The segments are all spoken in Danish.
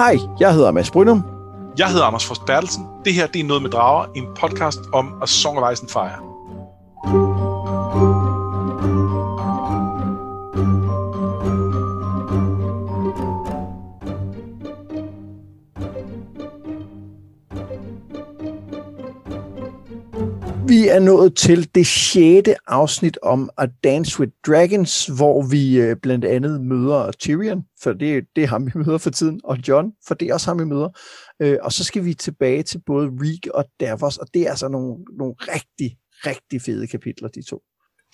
Hej, jeg hedder Mads Brynum. Jeg hedder Anders Frost Bertelsen. Det her det er Noget med Drager, en podcast om A Song of Ice and Fire. Er nået til det sjette afsnit om A Dance with Dragons, hvor vi øh, blandt andet møder Tyrion, for det, det er ham, vi møder for tiden, og John, for det er også ham, vi møder. Øh, og så skal vi tilbage til både Reek og Davos, og det er altså nogle, nogle rigtig, rigtig fede kapitler, de to.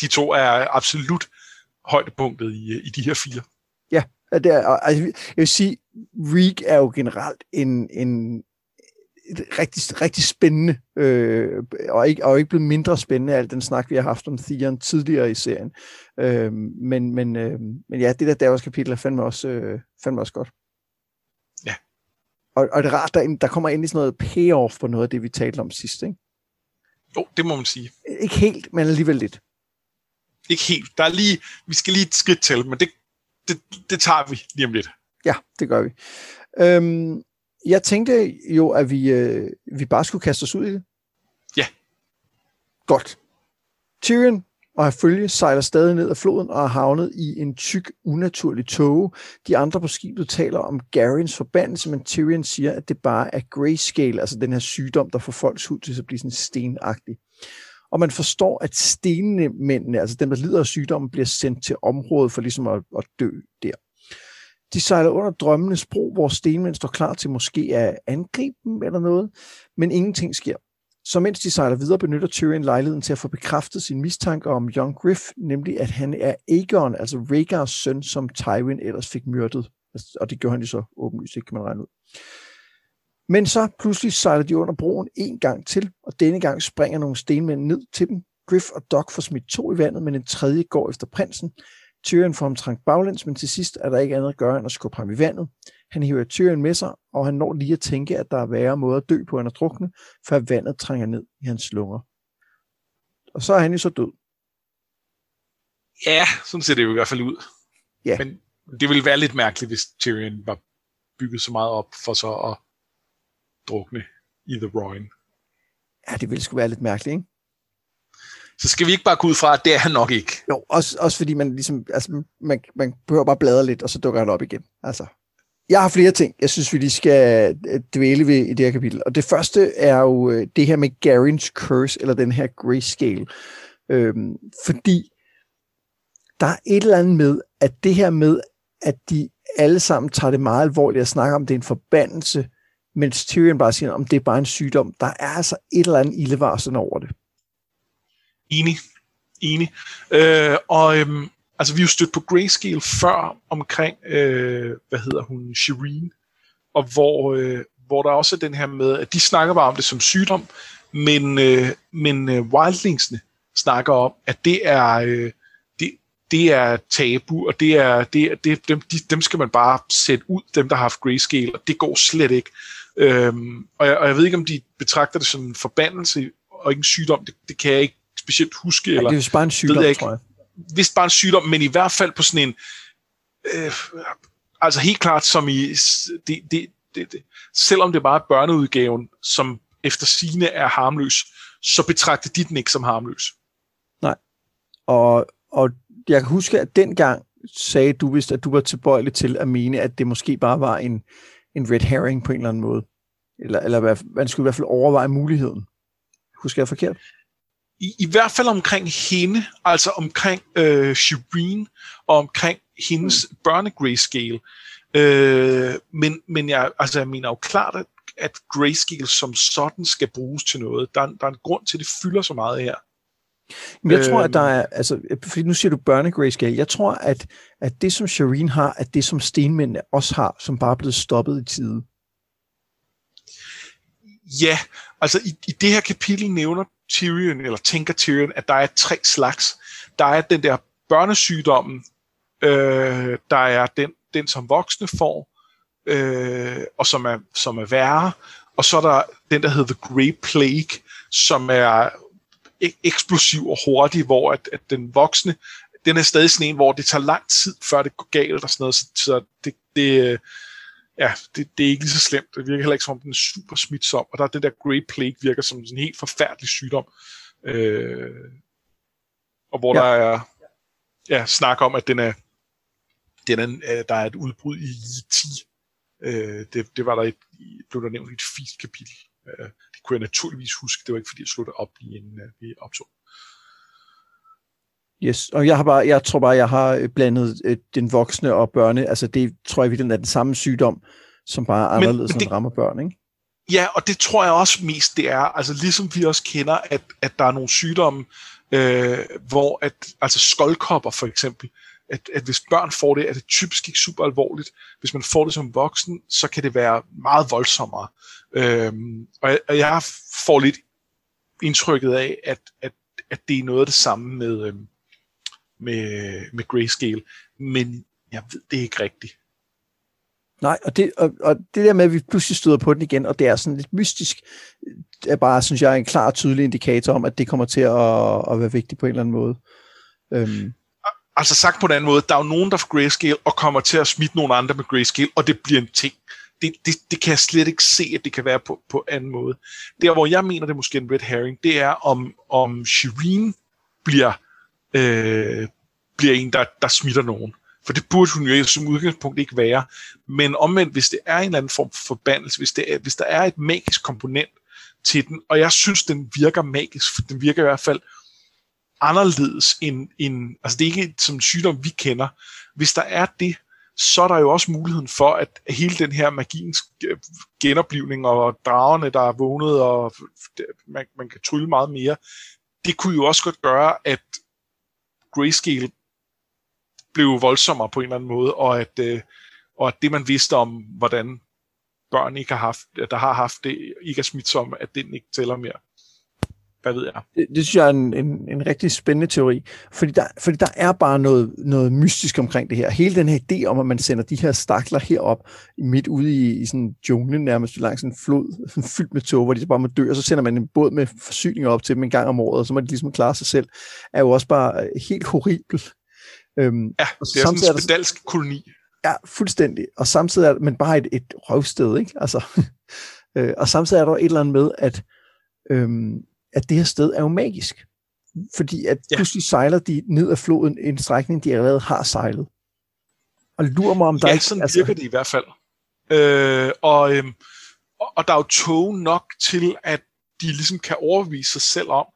De to er absolut højdepunktet i, i de her fire. Ja, det er, altså, jeg vil sige, Reek er jo generelt en, en, rigtig, rigtig spændende, øh, og, ikke, og ikke blevet mindre spændende af al den snak, vi har haft om Theon tidligere i serien. Øh, men, men, øh, men ja, det der Davos kapitel er fandme også, øh, fandme også godt. Ja. Og, og det er rart, der, der kommer endelig sådan noget payoff på noget af det, vi talte om sidst, ikke? Jo, det må man sige. Ikke helt, men alligevel lidt. Ikke helt. Der er lige, vi skal lige et skridt til, men det, det, det tager vi lige om lidt. Ja, det gør vi. Øhm, jeg tænkte jo, at vi, øh, vi bare skulle kaste os ud i det. Ja. Godt. Tyrion og følge sejler stadig ned ad floden og er havnet i en tyk, unaturlig tåge. De andre på skibet taler om Garyens forbandelse, men Tyrion siger, at det bare er grayscale, altså den her sygdom, der får folks hud til at blive sådan stenagtig. Og man forstår, at stenmændene, altså dem, der lider af sygdommen, bliver sendt til området for ligesom at, at dø der. De sejler under drømmenes bro, hvor stenmænd står klar til måske at angribe dem eller noget, men ingenting sker. Så mens de sejler videre, benytter Tyrion lejligheden til at få bekræftet sin mistanke om Young Griff, nemlig at han er Aegon, altså Rhaegars søn, som Tywin ellers fik myrdet. Altså, og det gjorde han jo så åbenlyst, ikke kan man regne ud. Men så pludselig sejler de under broen en gang til, og denne gang springer nogle stenmænd ned til dem. Griff og Doc får smidt to i vandet, men en tredje går efter prinsen. Tyrion får ham trængt baglæns, men til sidst er der ikke andet at gøre end at skubbe ham i vandet. Han hiver Tyrion med sig, og han når lige at tænke, at der er værre måder at dø på end at drukne, før vandet trænger ned i hans lunger. Og så er han jo så død. Ja, sådan ser det jo i hvert fald ud. Ja. Men det ville være lidt mærkeligt, hvis Tyrion var bygget så meget op for så at drukne i The Royne. Ja, det ville sgu være lidt mærkeligt, ikke? Så skal vi ikke bare gå ud fra, at det er han nok ikke. Jo, også, også fordi man ligesom, altså, man, man behøver bare bladre lidt, og så dukker han op igen. Altså, jeg har flere ting, jeg synes, vi lige skal øh, dvæle ved i det her kapitel. Og det første er jo øh, det her med Garins curse, eller den her grayscale. Øhm, fordi der er et eller andet med, at det her med, at de alle sammen tager det meget alvorligt at snakker om, det er en forbandelse, mens Tyrion bare siger, om det er bare en sygdom. Der er altså et eller andet ildevarsel over det. Enig. Enig. Øh, og øhm, altså, vi har jo stødt på Grayscale før omkring, øh, hvad hedder hun, Shireen, og hvor, øh, hvor der også er den her med, at de snakker bare om det som sygdom, men, øh, men øh, Wildlingsene snakker om, at det er, øh, det, det er tabu, og det er, det, er, det, dem, de, dem skal man bare sætte ud, dem der har haft grayscale, og det går slet ikke. Øhm, og, jeg, og jeg ved ikke, om de betragter det som en forbandelse og ikke en sygdom, det, det kan jeg ikke specielt huske. Ja, eller, det er bare en sygdom, jeg ikke. tror jeg. Vist bare en sygdom, men i hvert fald på sådan en... Øh, altså helt klart som i... Det, det, det, det, selvom det bare er børneudgaven, som efter sine er harmløs, så betragter de den ikke som harmløs. Nej. Og, og jeg kan huske, at dengang sagde du vist, at du var tilbøjelig til at mene, at det måske bare var en, en red herring på en eller anden måde. Eller, eller man skulle i hvert fald overveje muligheden. Husker jeg forkert? I, I hvert fald omkring hende, altså omkring øh, Shireen, og omkring hendes mm. børnegrayscale. Øh, men, men jeg, altså, jeg mener jo klart, at, at grayscale som sådan skal bruges til noget. Der, er- der er en grund til, at det fylder så meget her. Men jeg tror, at der Øhm. er, altså, fordi nu siger du børnegrayscale, jeg tror, at, at det, som Shireen har, at det, som stenmændene også har, som bare er blevet stoppet i tide. Ja, altså i, i det her kapitel nævner Tyrion, eller tænker Tyrion, at der er tre slags. Der er den der børnesygdommen, øh, der er den, den som voksne får, øh, og som er, som er værre, og så er der den, der hedder The Grey Plague, som er e-, eksplosiv og hurtig, hvor at, at den voksne, den er stadig sådan en, hvor det tager lang tid, før det går galt og sådan noget, så, så det, det, øh, ja, det, det er ikke lige så slemt. Det virker heller ikke som om, den er super smitsom. Og der er det der Grey Plague virker som en helt forfærdelig sygdom. Øh, og hvor ja. der er ja, snak om, at den er, den er, øh, der er et udbrud i 10. Øh, det, det var der et, blev der nævnt i et fint kapitel. Øh, det kunne jeg naturligvis huske. Det var ikke, fordi jeg slog det op lige inden uh, vi optog. Yes, og jeg, har bare, jeg tror bare, jeg har blandet øh, den voksne og børne. Altså det tror jeg virkelig er den samme sygdom, som bare er anderledes, men, men det, rammer børn, ikke? Ja, og det tror jeg også mest, det er. Altså ligesom vi også kender, at, at der er nogle sygdomme, øh, hvor at, altså skoldkopper for eksempel, at, at hvis børn får det, er det typisk ikke super alvorligt. Hvis man får det som voksen, så kan det være meget voldsommere. Øhm, og, jeg, og jeg får lidt indtrykket af, at, at, at det er noget af det samme med, øhm, med, med grayscale, men jeg ved det er ikke rigtigt. Nej, og det, og, og det der med, at vi pludselig støder på den igen, og det er sådan lidt mystisk, er bare, synes jeg, en klar og tydelig indikator om, at det kommer til at, at være vigtigt på en eller anden måde. Øhm. Altså sagt på den anden måde, der er jo nogen, der får grayscale, og kommer til at smitte nogle andre med grayscale, og det bliver en ting. Det, det, det kan jeg slet ikke se, at det kan være på, på anden måde. Der, hvor jeg mener, det er måske en red herring, det er, om, om Shireen bliver, øh, bliver en, der, der smitter nogen. For det burde hun jo som udgangspunkt ikke være. Men omvendt, hvis det er en eller anden form for forbandelse, hvis, det er, hvis der er et magisk komponent til den, og jeg synes, den virker magisk, for den virker i hvert fald anderledes end, end altså det er ikke som sygdom, vi kender. Hvis der er det, så er der jo også muligheden for, at hele den her magiens genoplivning og dragerne, der er vågnet, og man, man kan trylle meget mere, det kunne jo også godt gøre, at Grayscale blev voldsommere på en eller anden måde, og at, øh, og at det, man vidste om, hvordan børn ikke har haft, der har haft det, ikke er smitsomme, at den ikke tæller mere. Hvad ved jeg? Det, det synes jeg er en, en, en rigtig spændende teori, fordi der, fordi der er bare noget, noget mystisk omkring det her. Hele den her idé om, at man sender de her stakler herop, midt ude i, i sådan junglen, nærmest langs en flod, sådan fyldt med tog, hvor de så bare må dø, og så sender man en båd med forsyninger op til dem en gang om året, og så må de ligesom klare sig selv, er jo også bare helt horribelt. Øhm, ja, det er sådan en spedalsk koloni. Ja, fuldstændig. Og samtidig er det, men bare et, et røvsted, ikke? Altså, øh, og samtidig er der et eller andet med, at, øhm, at det her sted er jo magisk. Fordi at ja. pludselig sejler de ned ad floden en strækning, de allerede har sejlet. Og lurer mig, om der ja, ikke... sådan altså... virker det i hvert fald. Øh, og, øhm, og, og der er jo tog nok til, at de ligesom kan overbevise sig selv om,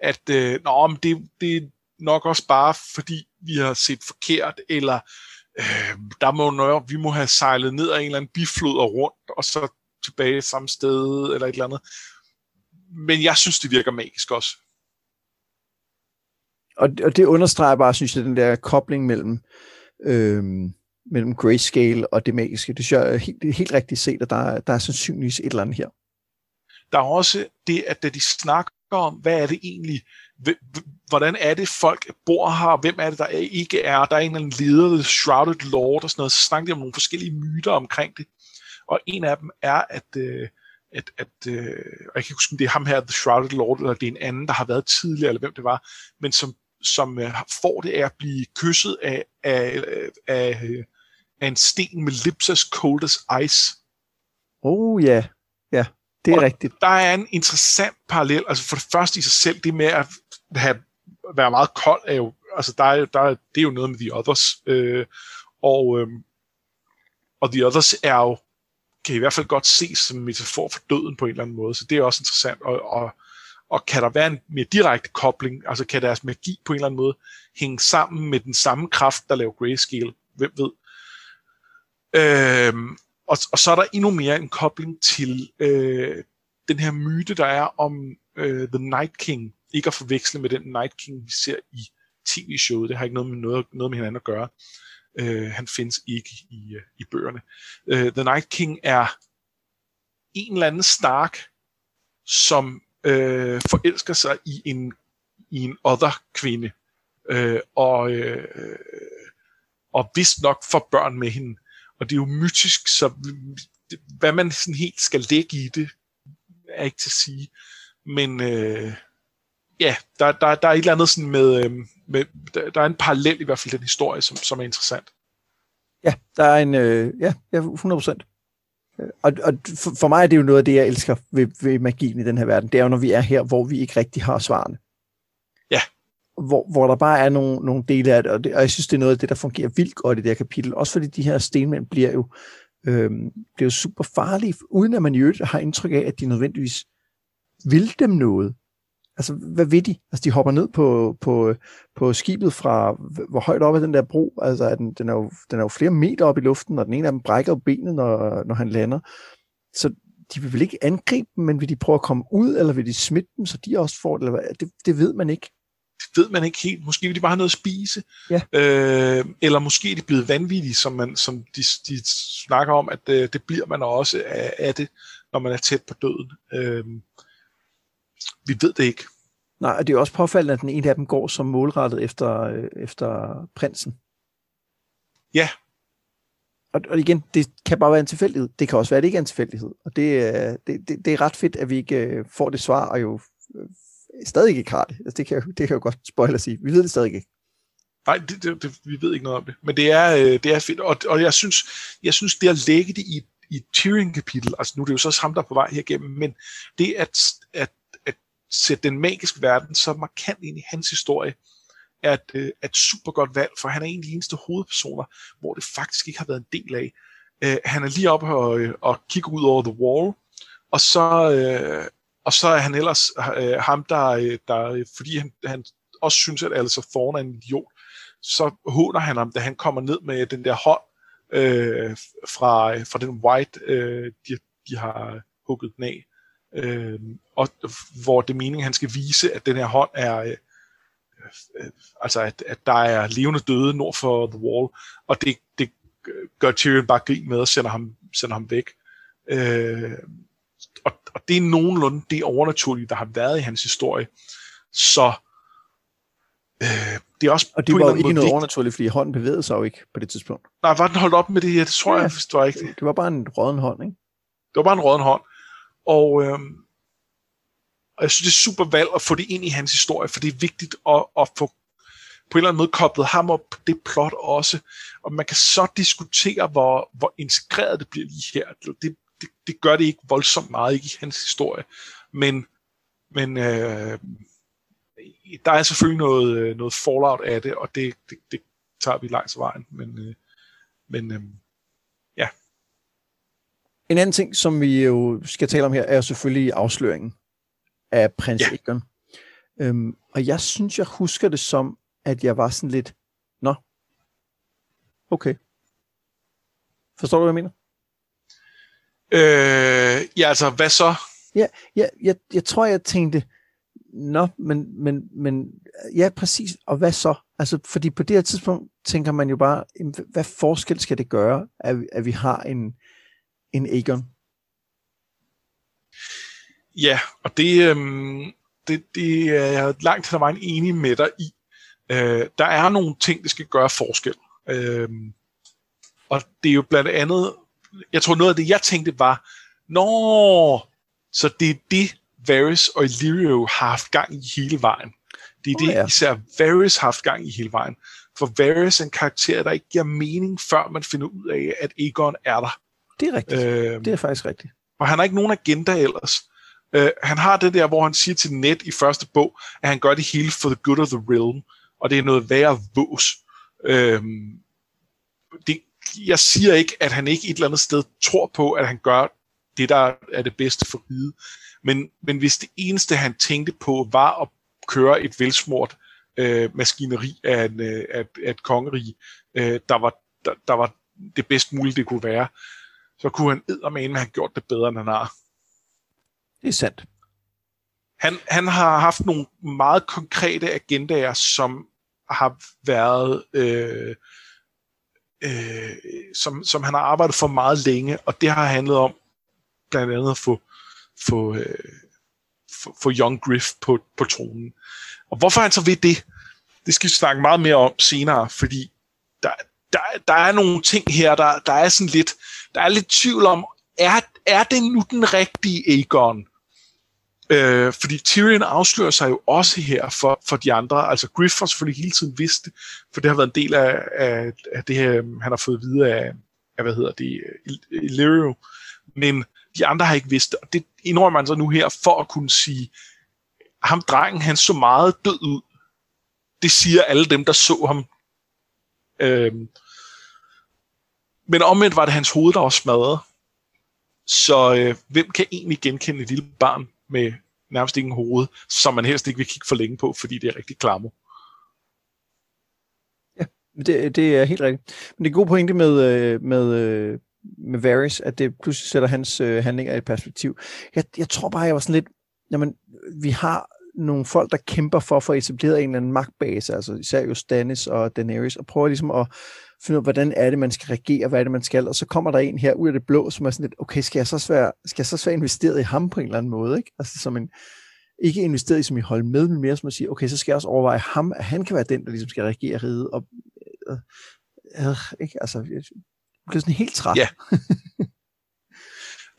at øh, nå, men det, det, nok også bare fordi vi har set forkert, eller øh, der må noget, vi må have sejlet ned ad en eller anden biflod og rundt, og så tilbage samme sted, eller et eller andet. Men jeg synes, det virker magisk også. Og, og det understreger bare, synes jeg, den der kobling mellem, øh, mellem grayscale og det magiske. Det synes jeg er helt, helt rigtigt set, at der, der er sandsynligvis et eller andet her. Der er også det, at da de snakker om, hvad er det egentlig, hvordan er det, folk bor her, hvem er det, der ikke er, der er en eller anden leder, Shrouded Lord og sådan noget, så snakker de om nogle forskellige myter omkring det. Og en af dem er, at, øh, at, at øh, jeg kan ikke huske, om det er ham her, The Shrouded Lord, eller det er en anden, der har været tidligere, eller hvem det var, men som, som øh, får det af at blive kysset af, af, af, af en sten med lips as cold as ice. Oh ja, yeah. ja. Yeah. Det er og rigtigt. Der er en interessant parallel, altså for det første i sig selv, det med at have, være meget kold, er jo, altså der er, der er, det er jo noget med The Others, øh, og, øh, og The Others er jo, kan i hvert fald godt ses som en metafor for døden på en eller anden måde, så det er også interessant, og, og, og kan der være en mere direkte kobling, altså kan deres magi på en eller anden måde hænge sammen med den samme kraft, der laver grayscale, hvem ved. Øhm, og, og så er der endnu mere en kobling til øh, den her myte, der er om øh, The Night King. Ikke at forveksle med den Night King, vi ser i tv-showet. Det har ikke noget med, noget, noget med hinanden at gøre. Øh, Øh, han findes ikke i, øh, i bøgerne. Øh, The Night King er en eller anden Stark, som øh, forelsker sig i en, i en other kvinde. Øh, og, øh, og vist nok får børn med hende. Og det er jo mytisk, så hvad man sådan helt skal lægge i det, er ikke til at sige. Men øh, ja, der, der, der er et eller andet sådan med, øh, med der, der er en parallel i hvert fald den historie, som, som er interessant. Ja, der er en, øh, ja, ja, 100 procent. Og, og for, mig er det jo noget af det, jeg elsker ved, ved magien i den her verden. Det er jo, når vi er her, hvor vi ikke rigtig har svarene. Ja. Hvor, hvor der bare er nogle, nogle dele af det og, det, og jeg synes, det er noget af det, der fungerer vildt godt i det her kapitel. Også fordi de her stenmænd bliver jo, øhm, bliver jo super farlige, uden at man i øvrigt har indtryk af, at de nødvendigvis vil dem noget. Altså, hvad ved de? Altså, de hopper ned på, på, på skibet fra, hvor højt op er den der bro? Altså, er den, den, er jo, den er jo flere meter op i luften, og den ene af dem brækker benet, når, når han lander. Så de vil vel ikke angribe dem, men vil de prøve at komme ud, eller vil de smitte dem, så de også får det? Eller hvad? Det, det ved man ikke. Det ved man ikke helt. Måske vil de bare have noget at spise. Ja. Øh, eller måske er de blevet vanvittige, som, man, som de, de snakker om, at øh, det bliver man også af, af det, når man er tæt på døden. Øh, vi ved det ikke. Nej, og det er også påfaldende, at den ene af dem går som målrettet efter, øh, efter prinsen. Ja. Og, og igen, det kan bare være en tilfældighed. Det kan også være, at det ikke er en tilfældighed. Og det, øh, det, det, det er ret fedt, at vi ikke øh, får det svar, og jo øh, stadig ikke har det. Altså, det, kan det kan jo godt spoil at sige. Vi ved det stadig ikke. Nej, det, det, det, vi ved ikke noget om det. Men det er, øh, det er fedt. Og, og jeg synes, jeg synes, det at lægge det i, i Tyrion-kapitel, altså nu er det jo så ham, der er på vej hergennem, men det at, at sætte den magiske verden så markant ind i hans historie, er et, øh, et super godt valg, for han er en af de eneste hovedpersoner, hvor det faktisk ikke har været en del af. Øh, han er lige oppe og, øh, og kigger ud over The Wall, og så, øh, og så er han ellers øh, ham, der, øh, der øh, fordi han, han også synes, at altså foran er en idiot, så håner han ham, da han kommer ned med den der hånd øh, fra, øh, fra den white, øh, de, de har hugget den af øh, og hvor det er meningen, han skal vise, at den her hånd er, øh, øh, altså at, at der er levende døde nord for The Wall, og det, det gør Tyrion bare grin med og sender ham, sender ham væk. Øh, og, og det er nogenlunde det overnaturlige, der har været i hans historie. Så øh, det er også og det var jo ikke noget overnaturligt, fordi hånden bevægede sig jo ikke på det tidspunkt. Nej, var den holdt op med det her? Det tror ja, jeg, det var ikke det. Det var bare en råden hånd, ikke? Det var bare en råden hånd. Og, øh, og jeg synes, det er super valg at få det ind i hans historie, for det er vigtigt at, at få på en eller anden måde koblet ham op på det plot også. Og man kan så diskutere, hvor, hvor integreret det bliver lige her. Det, det, det gør det ikke voldsomt meget ikke i hans historie. Men, men øh, der er selvfølgelig noget, øh, noget fallout af det, og det, det, det tager vi langs vejen. Men, øh, men øh, en anden ting, som vi jo skal tale om her, er selvfølgelig afsløringen af prins ja. Egon. Øhm, og jeg synes, jeg husker det som, at jeg var sådan lidt, nå, okay. Forstår du, hvad jeg mener? Øh, ja, altså, hvad så? Ja, ja jeg, jeg tror, jeg tænkte, nå, men, men, men, ja, præcis, og hvad så? Altså, fordi på det her tidspunkt tænker man jo bare, hvad forskel skal det gøre, at, at vi har en, en Aegon. Ja, og det, øhm, det, det er jeg langt til at vejen enig med dig i. Øh, der er nogle ting, der skal gøre forskel. Øh, og det er jo blandt andet, jeg tror noget af det, jeg tænkte var, nå, så det er det, Varys og Illyrio har haft gang i hele vejen. Det er oh, det, ja. især Varys har haft gang i hele vejen. For Varys er en karakter, der ikke giver mening, før man finder ud af, at Aegon er der. Det er rigtigt. Øh, det er faktisk rigtigt. Og han har ikke nogen agenda ellers. Øh, han har det der, hvor han siger til Ned i første bog, at han gør det hele for the good of the realm. Og det er noget værre vås. Øh, det, jeg siger ikke, at han ikke et eller andet sted tror på, at han gør det, der er det bedste for riget. Men, men hvis det eneste, han tænkte på, var at køre et velsmurt øh, maskineri af, en, øh, af, af et kongerige, øh, der, var, der, der var det bedst mulige, det kunne være, så kunne han eddermame have gjort det bedre, end han har. Det er sandt. Han, han har haft nogle meget konkrete agendaer, som har været, øh, øh, som, som han har arbejdet for meget længe, og det har handlet om blandt andet at få, få, øh, få, få Young Griff på, på tronen. Og hvorfor han så ved det, det skal vi snakke meget mere om senere, fordi der, der, der er nogle ting her, der, der er sådan lidt, der er lidt tvivl om, er, er det nu den rigtige Aegon? Øh, fordi Tyrion afslører sig jo også her for, for de andre. Altså Griff har selvfølgelig hele tiden vidst det, for det har været en del af, af, af det her, han har fået videre af, af hvad hedder det, Illyrio. men de andre har ikke vidst det, og det indrømmer man så nu her, for at kunne sige, ham drengen, han så meget død ud. Det siger alle dem, der så ham. Øhm, men omvendt var det hans hoved, der var smadret. Så øh, hvem kan egentlig genkende et lille barn med nærmest ingen hoved, som man helst ikke vil kigge for længe på, fordi det er rigtig klamme. Ja, det, det er helt rigtigt. Men det er en god pointe med, øh, med, øh, med Varys, at det pludselig sætter hans øh, handlinger i et perspektiv. Jeg, jeg tror bare, jeg var sådan lidt, jamen, vi har nogle folk, der kæmper for at få etableret en eller anden magtbase, altså især jo Stannis og Daenerys, og prøver ligesom at finde ud af, hvordan er det, man skal reagere, hvad er det, man skal, og så kommer der en her ud af det blå, som er sådan lidt, okay, skal jeg så være, skal jeg så være investeret i ham på en eller anden måde, ikke? Altså som en, ikke investeret i som i holde med, men mere som at sige, okay, så skal jeg også overveje ham, at han kan være den, der ligesom skal reagere ride, og øh, øh, ikke? Altså, jeg bliver sådan helt træt. Ja.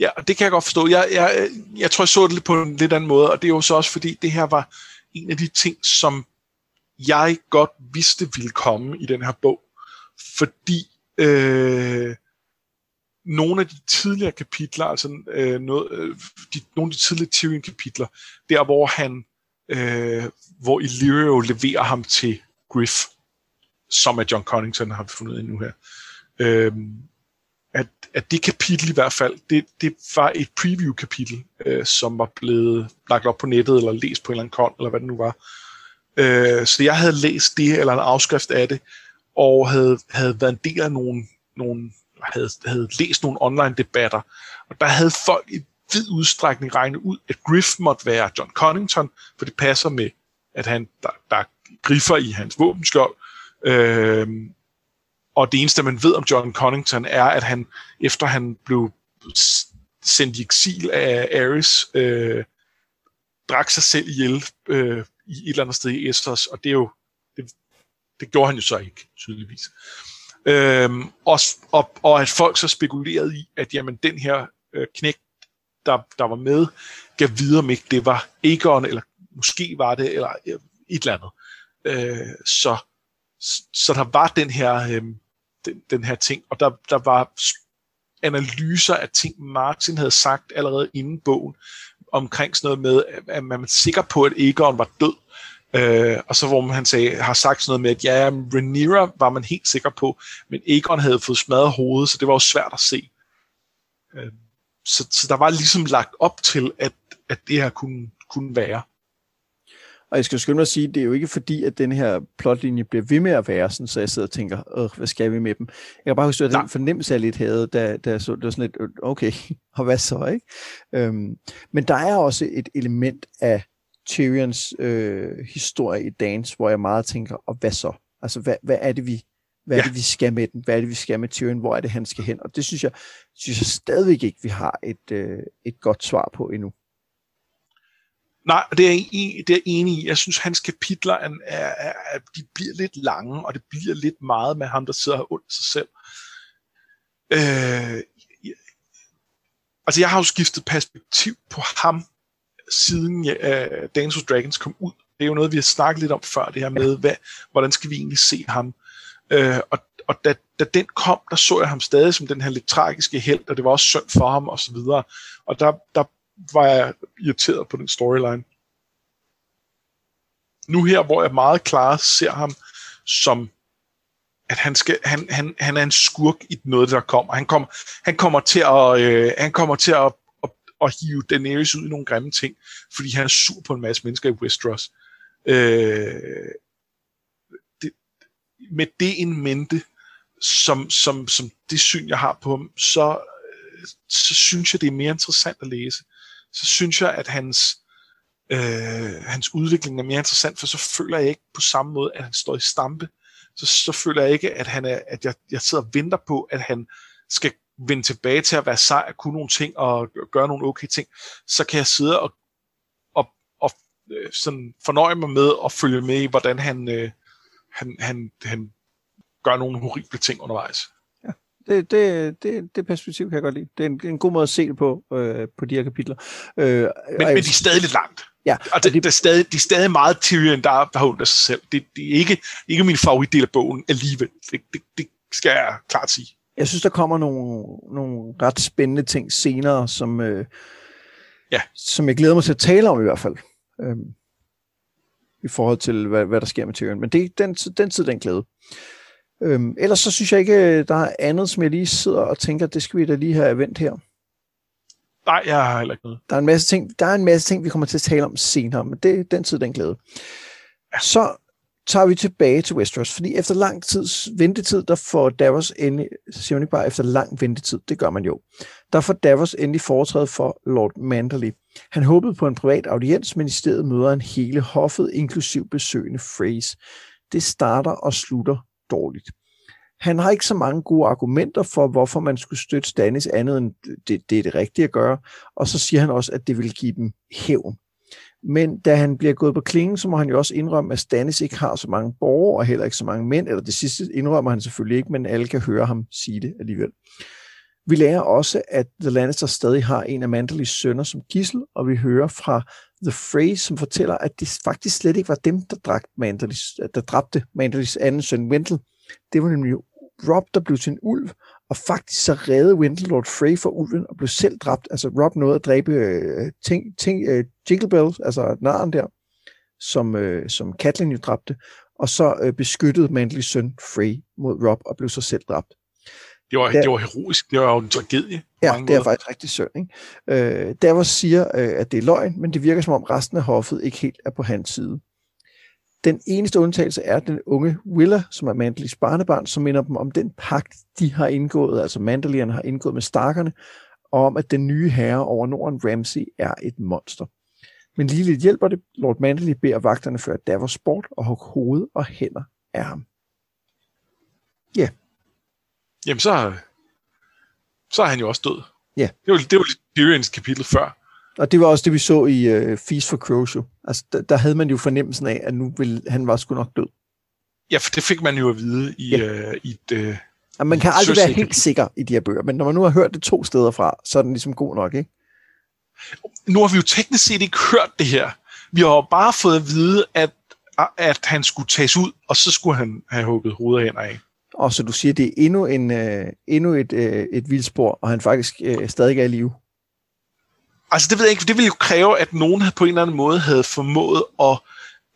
ja, og det kan jeg godt forstå. Jeg, jeg, jeg tror, jeg så det lidt på en lidt anden måde, og det er jo så også, fordi det her var en af de ting, som jeg godt vidste ville komme i den her bog fordi øh, nogle af de tidligere kapitler, altså øh, noget, øh, de, nogle af de tidligere Tyrion-kapitler, der hvor han, øh, hvor Illyrio leverer ham til Griff, som er John Connington har vi fundet ud nu her, øh, at, at det kapitel i hvert fald, det, det var et preview-kapitel, øh, som var blevet lagt op på nettet, eller læst på en eller anden kon, eller hvad det nu var. Øh, så jeg havde læst det, eller en afskrift af det, og havde, havde været en del af nogle, nogle havde, havde læst nogle online debatter, og der havde folk i vid udstrækning regnet ud, at Griff måtte være John Connington, for det passer med, at han, der, der griffer i hans våbenskjold, øh, og det eneste, man ved om John Connington, er, at han, efter han blev sendt i eksil af Ares, øh, drak sig selv ihjel øh, i et eller andet sted i Essos, og det er jo det det gjorde han jo så ikke, tydeligvis. Øhm, og, og, og at folk så spekulerede i, at jamen, den her øh, knæk, der, der var med, gav videre om ikke det var Aegon, eller måske var det, eller øh, et eller andet. Øh, så, så der var den her, øh, den, den her ting, og der, der var analyser af ting, Martin havde sagt allerede inden bogen, omkring sådan noget med, at man er sikker på, at Egon var død, Øh, og så hvor man han sagde, har sagt sådan noget med, at ja, Rhaenyra var man helt sikker på, men Egon havde fået smadret hovedet, så det var jo svært at se. Øh, så, så der var ligesom lagt op til, at, at det her kunne, kunne være. Og jeg skal skynde mig at sige, det er jo ikke fordi, at den her plotlinje bliver ved med at være sådan, så jeg sidder og tænker, hvad skal vi med dem? Jeg kan bare huske, at den fornemmelse, jeg lidt havde, da, da jeg så det var sådan lidt, okay, og hvad så, ikke? Øhm, men der er også et element af Tyrions øh, historie i Dance, hvor jeg meget tænker, og hvad så? Altså, hvad, hvad er det, vi hvad er det, vi skal med den? Hvad er det, vi skal med Tyrion? Hvor er det, han skal hen? Og det synes jeg, synes jeg stadigvæk ikke, vi har et, øh, et godt svar på endnu. Nej, det er, en, det er enig i. Jeg synes, hans kapitler er, er, er, de bliver lidt lange, og det bliver lidt meget med ham, der sidder og ondt sig selv. Øh, altså, jeg har jo skiftet perspektiv på ham siden ja, øh, Dance of Dragons kom ud. Det er jo noget, vi har snakket lidt om før, det her med, hvad, hvordan skal vi egentlig se ham? Øh, og og da, da den kom, der så jeg ham stadig som den her lidt tragiske held, og det var også synd for ham, og så videre. Og der, der var jeg irriteret på den storyline. Nu her, hvor jeg meget klart ser ham som at han, skal, han, han, han er en skurk i noget, der kommer. Han kommer, han kommer til at, øh, han kommer til at at hive Daenerys ud i nogle grimme ting, fordi han er sur på en masse mennesker i Westeros. Øh, det, med det en mente, som, som, som det syn, jeg har på ham, så, øh, så synes jeg, det er mere interessant at læse. Så synes jeg, at hans, øh, hans udvikling er mere interessant, for så føler jeg ikke på samme måde, at han står i stampe. Så, så føler jeg ikke, at, han er, at jeg, jeg sidder og venter på, at han skal vende tilbage til at være sej og kunne nogle ting og gøre nogle okay ting, så kan jeg sidde og, og, og øh, sådan fornøje mig med at følge med i, hvordan han, øh, han, han, han gør nogle horrible ting undervejs. Det, det, det, det perspektiv kan jeg godt lide. Det er en, en god måde at se det på, øh, på de her kapitler. Øh, men, men de er stadig lidt langt. Ja, og det, det, det, er stadig, de er stadig meget Tyrion, der, der holder sig selv. Det, det er ikke, ikke min favoritdel af bogen alligevel. Det, det, det skal jeg klart sige. Jeg synes, der kommer nogle, nogle ret spændende ting senere, som, øh, Ja. som jeg glæder mig til at tale om i hvert fald. Øhm, I forhold til, hvad, hvad der sker med Tyrion. Men det, den, den tid, den glæde. Øhm, ellers så synes jeg ikke, der er andet, som jeg lige sidder og tænker, det skal vi da lige have vendt her. Nej, jeg har heller ikke noget. Der er en masse ting, der er en masse ting vi kommer til at tale om senere, men det den tid, den glæde. Så tager vi tilbage til Westeros, fordi efter lang tids ventetid, der får Davos endelig, siger man ikke bare efter lang ventetid, det gør man jo, der får Davos endelig foretrædet for Lord Manderly. Han håbede på en privat audiens, men i stedet møder han hele hoffet, inklusiv besøgende Phrase. Det starter og slutter dårligt. Han har ikke så mange gode argumenter for, hvorfor man skulle støtte Stannis andet end det, det er det rigtige at gøre, og så siger han også, at det vil give dem hævn. Men da han bliver gået på klingen, så må han jo også indrømme, at Stannis ikke har så mange borgere, og heller ikke så mange mænd, eller det sidste indrømmer han selvfølgelig ikke, men alle kan høre ham sige det alligevel. Vi lærer også, at The Lannister stadig har en af Manderlys sønner som gissel, og vi hører fra The Frey, som fortæller, at det faktisk slet ikke var dem, der, dræbte Manderlys, der dræbte Manderlys anden søn Wendel. Det var nemlig Rob, der blev til en ulv, og faktisk så redde Wendel Lord Frey for ulven og blev selv dræbt. Altså Rob nåede at dræbe øh, ting, ting, øh, Jingle Bell, altså naren der, som, øh, som Catelyn jo dræbte, og så øh, beskyttede Mandelys søn Frey mod Rob og blev så selv dræbt. Det var, Ja. det var heroisk. Det var jo en tragedie. Ja, det er måder. faktisk rigtig synd. Ikke? Øh, Davos siger, øh, at det er løgn, men det virker som om resten af hoffet ikke helt er på hans side. Den eneste undtagelse er den unge Willa, som er Mandelys barnebarn, som minder dem om den pagt, de har indgået, altså Mandalierne har indgået med Starkerne, og om, at den nye herre over Norden, Ramsay, er et monster. Men lige lidt hjælper det. Lord Manderly beder vagterne føre Davos bort og hugge hoved og hænder af ham. Jamen, så, så er han jo også død. Ja. Det var, det var Tyrions kapitel før. Og det var også det, vi så i uh, Feast for Crows. jo. Altså, der, der havde man jo fornemmelsen af, at nu vil, han var sgu nok død. Ja, for det fik man jo at vide i, Ja. ja. øh, i et... Øh, Og man kan aldrig være helt sikker i de her bøger, men når man nu har hørt det to steder fra, så er den ligesom god nok, ikke? nu har vi jo teknisk set ikke hørt det her. Vi har jo bare fået at vide, at, at han skulle tages ud, og så skulle han have hugget hovedet af. Og så du siger, det er endnu, en, øh, endnu et, øh, et vildspor, og han faktisk øh, stadig er i live. Altså, det ved jeg ikke, det ville jo kræve, at nogen havde på en eller anden måde havde formået at,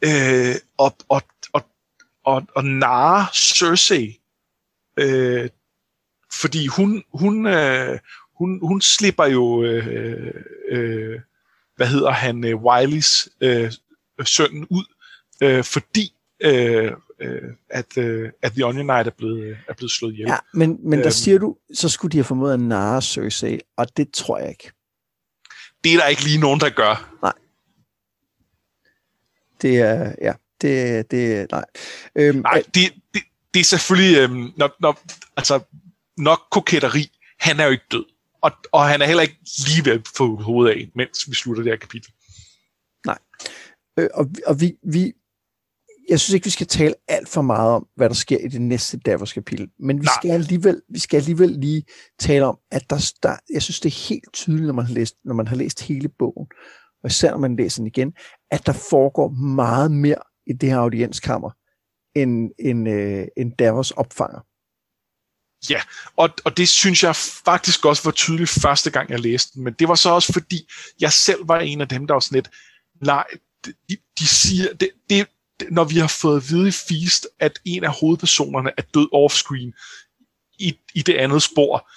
øh, at, at, at, at, at narre Cersei. Øh, fordi hun, hun, øh, hun, hun slipper jo, øh, øh, hvad hedder han, øh, Wileys øh, søn ud, øh, fordi øh, øh, at, øh, at The Onion Knight er blevet, er blevet slået ihjel. Ja, men, men der Øhm. siger du, så skulle de have formået at narre Cersei, og det tror jeg ikke. Det er der ikke lige nogen, der gør. Det er, ja, det, det nej. Øhm, Nej, det, det, det er selvfølgelig øhm, når, når, altså, nok koketteri. Han er jo ikke død. Og, og han er heller ikke lige ved at få hovedet af, mens vi slutter det her kapitel. Øh, og og vi, vi, jeg synes ikke, vi skal tale alt for meget om, hvad der sker i det næste Davos kapitel, men vi Nej. skal, alligevel, vi skal alligevel lige tale om, at der, der, jeg synes, det er helt tydeligt, når man, har læst, når man har læst hele bogen, og især når man læser den igen, at der foregår meget mere i det her audienskammer, end, end, øh, end Davos opfanger. Og, og det synes jeg faktisk også var tydeligt første gang, jeg læste den. Men det var så også fordi, jeg selv var en af dem, der var sådan lidt, nej, de, de siger, det, det, når vi har fået at vide i Feast, at en af hovedpersonerne er død offscreen i, i det andet spor,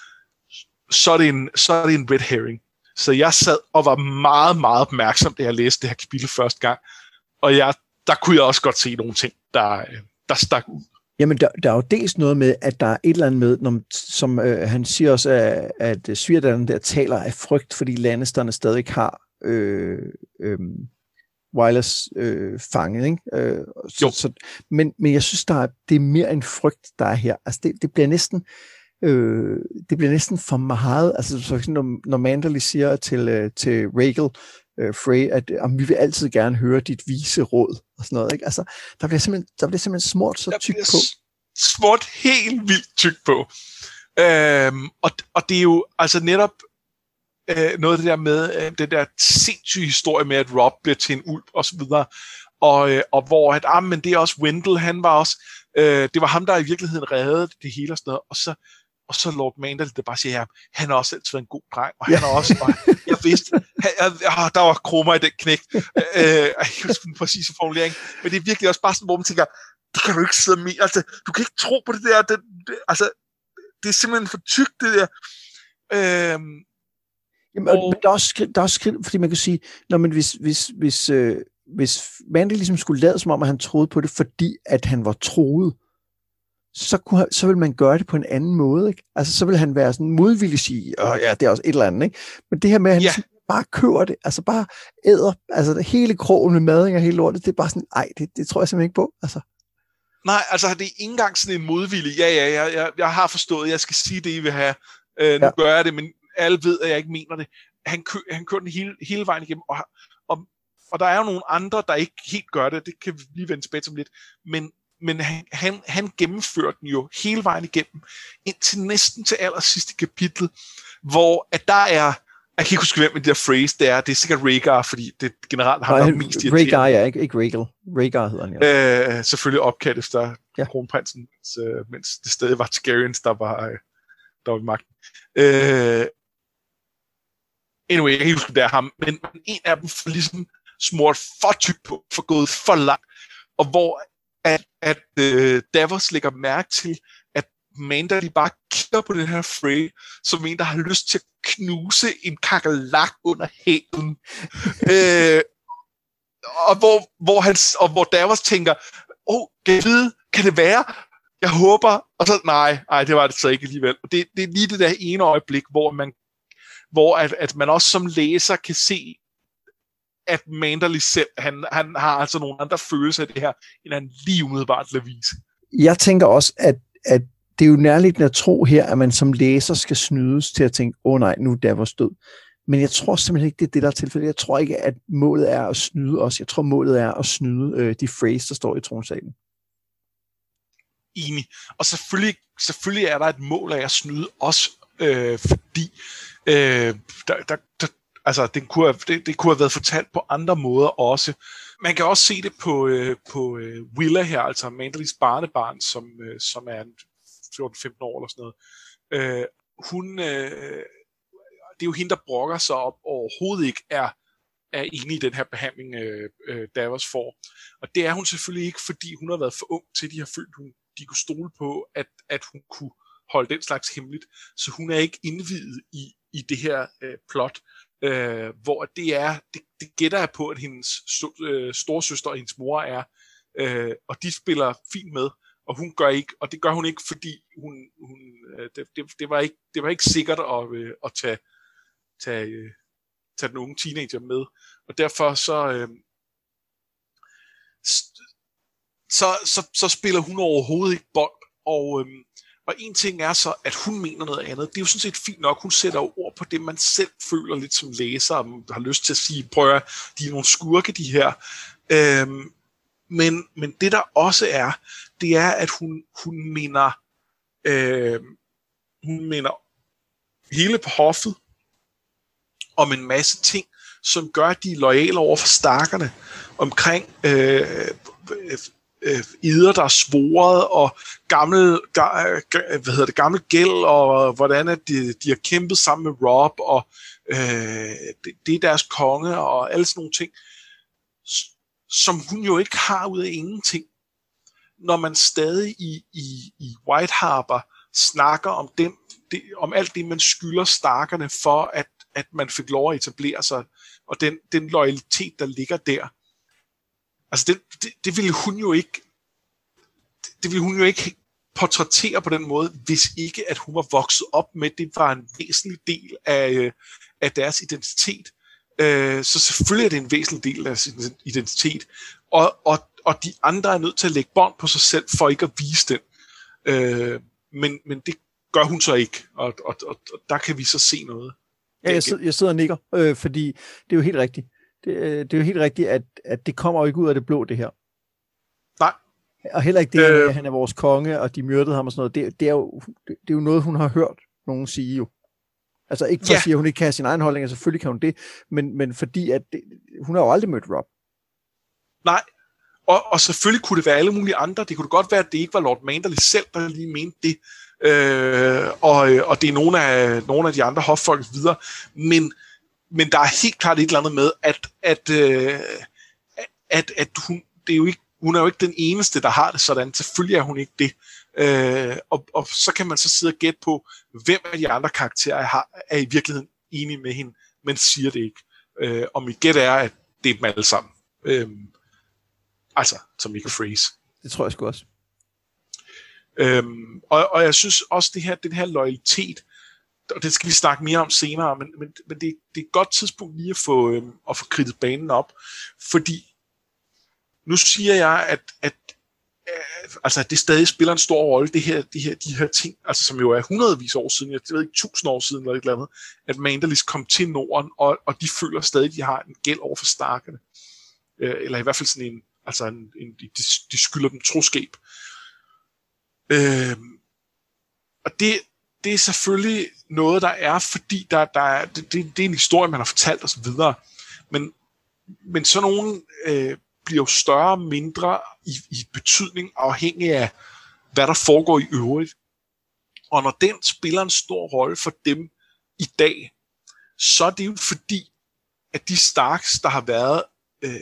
så er, det en, så er det en red herring. Så jeg sad og var meget, meget opmærksom, da jeg læste det her kapitel første gang. Og jeg, der kunne jeg også godt se nogle ting, der, der stak ud. Jamen, der, der er jo dels noget med, at der er et eller andet med, når, som øh, han siger også, at, at svigerdatteren der taler af frygt, fordi landesterne stadig har øh, øh, Wireless øh, fanget. Ikke? Øh, så, Jo. så, men, men jeg synes, der er, det er mere en frygt, der er her. Altså, det, det bliver næsten øh, det bliver næsten for meget. Altså, så når, når Manderly siger til, øh, til Rachel øh, Frey, at øh, vi vil altid gerne høre dit vise råd, og sådan noget. Ikke? Altså, der bliver simpelthen, der bliver simpelthen smurt så tyk på. smurt helt vildt tyk på. Øhm, og, og det er jo altså netop øh, noget af det der med, øh, det der sindssyge historie med, at Rob bliver til en ulv og så videre, og, øh, og hvor at, ah, men det er også Wendell, han var også, øh, det var ham, der i virkeligheden reddede det hele og sådan noget, og så, og så Lord Mandel, der bare siger, ja, han har også altid en god dreng, og han har også, og jeg vidste, han, jeg, jeg, der var krummer i den knæk, øh, jeg kan huske den præcise formulering, men det er virkelig også bare sådan, hvor man tænker, det kan du ikke sidde med, altså, du kan ikke tro på det der, det, det, altså, det er simpelthen for tykt, det der. Øh, Jamen, og, men der er også, der er også fordi man kan sige, når man, hvis, hvis, hvis, øh, hvis Mandy ligesom skulle lade som om, at han troede på det, fordi at han var troet, så, kunne, så vil man gøre det på en anden måde. Ikke? Altså, så vil han være sådan modvillig sige, Åh, ja, det er også et eller andet. Ikke? Men det her med, at han ja. Ligesom bare kører det, altså bare æder, altså det hele krogen med mading og hele lortet, det er bare sådan, ej, det, det tror jeg simpelthen ikke på. Altså. Nej, altså det er ikke engang sådan en modvillig, ja, ja, jeg, jeg, jeg har forstået, jeg skal sige det, I vil have, øh, nu ja. gør jeg det, men alle ved, at jeg ikke mener det. Han, kø, han kører den hele, hele vejen igennem, og, og, og der er jo nogle andre, der ikke helt gør det, det kan vi lige vende tilbage til lidt, men, men han, han, han gennemfører den jo hele vejen igennem, indtil næsten til allersidste kapitel, hvor at der er, jeg kan ikke huske, hvem det der phrase det er, det er sikkert Rhaegar, fordi det generelt har været mest irriterende. Rhaegar, ja, ikke, ikke Rhaegal. Rhaegar hedder han, ja. Øh, selvfølgelig opkaldt efter ja. kronprinsen, mens, mens det stadig var Targaryens, der var, øh, der var i magten. Øh, anyway, jeg kan ikke huske, det er ham, men en af dem får ligesom smurt for tyk på, for gået for langt, og hvor at, at uh, Davos lægger mærke til, at Manda de bare kigger på den her Frey, som en, der har lyst til at knuse en kakelak under hælen. øh, og, hvor, hvor han, og hvor Davos tænker, åh, oh, kan vide, kan det være? Jeg håber, og så, nej, nej, det var det så ikke alligevel. Det, det er lige det der ene øjeblik, hvor man hvor at, at man også som læser kan se, at Manderly selv, han, han har altså nogle andre følelser af det her, end han lige umiddelbart vil vise. Jeg tænker også, at, at det er jo nærligt at tro her, at man som læser skal snydes til at tænke, åh oh, nej, nu er Davos død. Men jeg tror simpelthen ikke, det er det, der er tilfældet. Jeg tror ikke, at målet er at snyde os. Jeg tror, målet er at snyde øh, de phrase, der står i tronsalen. Enig. Og selvfølgelig, selvfølgelig er der et mål af at snyde os, øh, fordi Øh, der, der, der, altså, det kunne, have, det, det kunne have været fortalt på andre måder også. Man kan også se det på, øh, på øh, Willa her, altså Mandelys barnebarn, som, øh, som er 14-15 år eller sådan noget. Øh, hun, øh, det er jo hende, der brokker sig op overhovedet ikke er, er enig i den her behandling, øh, øh, Davos får. Og det er hun selvfølgelig ikke, fordi hun har været for ung til, de har følt, hun, de kunne stole på, at, at hun kunne holde den slags hemmeligt. Så hun er ikke indvidet i, i det her øh, plot, øh, hvor det er, det, det gætter jeg på, at hendes st- øh, storsøster og hendes mor er, øh, og de spiller fint med, og hun gør ikke, og det gør hun ikke, fordi hun, hun øh, det, det, det, var ikke, det var ikke sikkert at, øh, at tage, tage, øh, tage den unge teenager med, og derfor så, øh, så, så, så spiller hun overhovedet ikke bold, og, øh, og en ting er så, at hun mener noget andet. Det er jo sådan set fint nok. Hun sætter ord på det, man selv føler lidt som læser, og har lyst til at sige, prøv at de er nogle skurke, de her. Øhm, men, men det der også er, det er, at hun, hun mener, øh, hun mener hele på hoffet om en masse ting, som gør, at de er lojale over for stakkerne omkring øh, øh, ider, der er svoret, og gammel, ga, hvad hedder det, gammel gæld, og hvordan at de, de har kæmpet sammen med Rob, og øh, det, det er deres konge, og alle sådan nogle ting, som hun jo ikke har ud af ingenting. Når man stadig i, i, i White Harbor snakker om, dem, det, om alt det, man skylder starkerne for, at, at man fik lov at etablere sig, og den, den loyalitet, der ligger der, Altså, det, det, det ville hun jo ikke det, ville hun jo ikke portrættere på den måde, hvis ikke at hun var vokset op med, det var en væsentlig del af, øh, af deres identitet. Øh, så selvfølgelig er det en væsentlig del af deres identitet. Og, og, og de andre er nødt til at lægge bånd på sig selv, for ikke at vise den. Øh, men, men det gør hun så ikke, og, og, og, og der kan vi så se noget. Ja, jeg sidder, jeg sidder og nikker, øh, fordi det er jo helt rigtigt. Det, øh, det er jo helt rigtigt, at, at det kommer jo ikke ud af det blå, det her. Nej. Og heller ikke det, øh... at han er vores konge, og de myrdede ham og sådan noget. Det, det, er jo, det, det er jo noget, hun har hørt nogen sige jo. Altså ikke for ja. at sige, at hun ikke kan have sin egen holdning, og selvfølgelig kan hun det, men, men fordi at det, hun har jo aldrig mødt Rob. Nej, og, og selvfølgelig kunne det være alle mulige andre. Det kunne godt være, at det ikke var Lord Manderly selv, der lige mente det. Øh, og, og det er nogle af, nogle af de andre hoffolk videre. Men, men der er helt klart et eller andet med, at, at, øh, at, at hun, det er jo ikke, hun er jo ikke den eneste, der har det sådan. Selvfølgelig er hun ikke det. Øh, og, og så kan man så sidde og gætte på, hvem af de andre karakterer har, er i virkeligheden enige med hende, men siger det ikke. Øh, og mit gæt er, at det er dem alle sammen. Øh, altså, som Mika Freeze. Det tror jeg sgu også. Øhm, og, og jeg synes også, det her, den her loyalitet, og det skal vi snakke mere om senere, men, men, men det, det er et godt tidspunkt lige at få, øhm, at få kridtet banen op, fordi nu siger jeg, at, at øh, altså, at det stadig spiller en stor rolle, det her, de, her, de her ting, altså, som jo er hundredvis år siden, jeg ved ikke, tusind år siden eller et eller andet, at Mandalis kom til Norden, og, og de føler stadig, at de har en gæld over for starkerne. Øh, eller i hvert fald sådan en, altså en, en, de, de skylder dem troskab. Øh, og det, det er selvfølgelig noget, der er, fordi der, der er, det, det, det er en historie, man har fortalt osv. videre. Men, men sådan nogle øh, bliver jo større og mindre i, i betydning afhængig af, hvad der foregår i øvrigt. Og når den spiller en stor rolle for dem i dag, så er det jo fordi, at de Starks, der har været øh,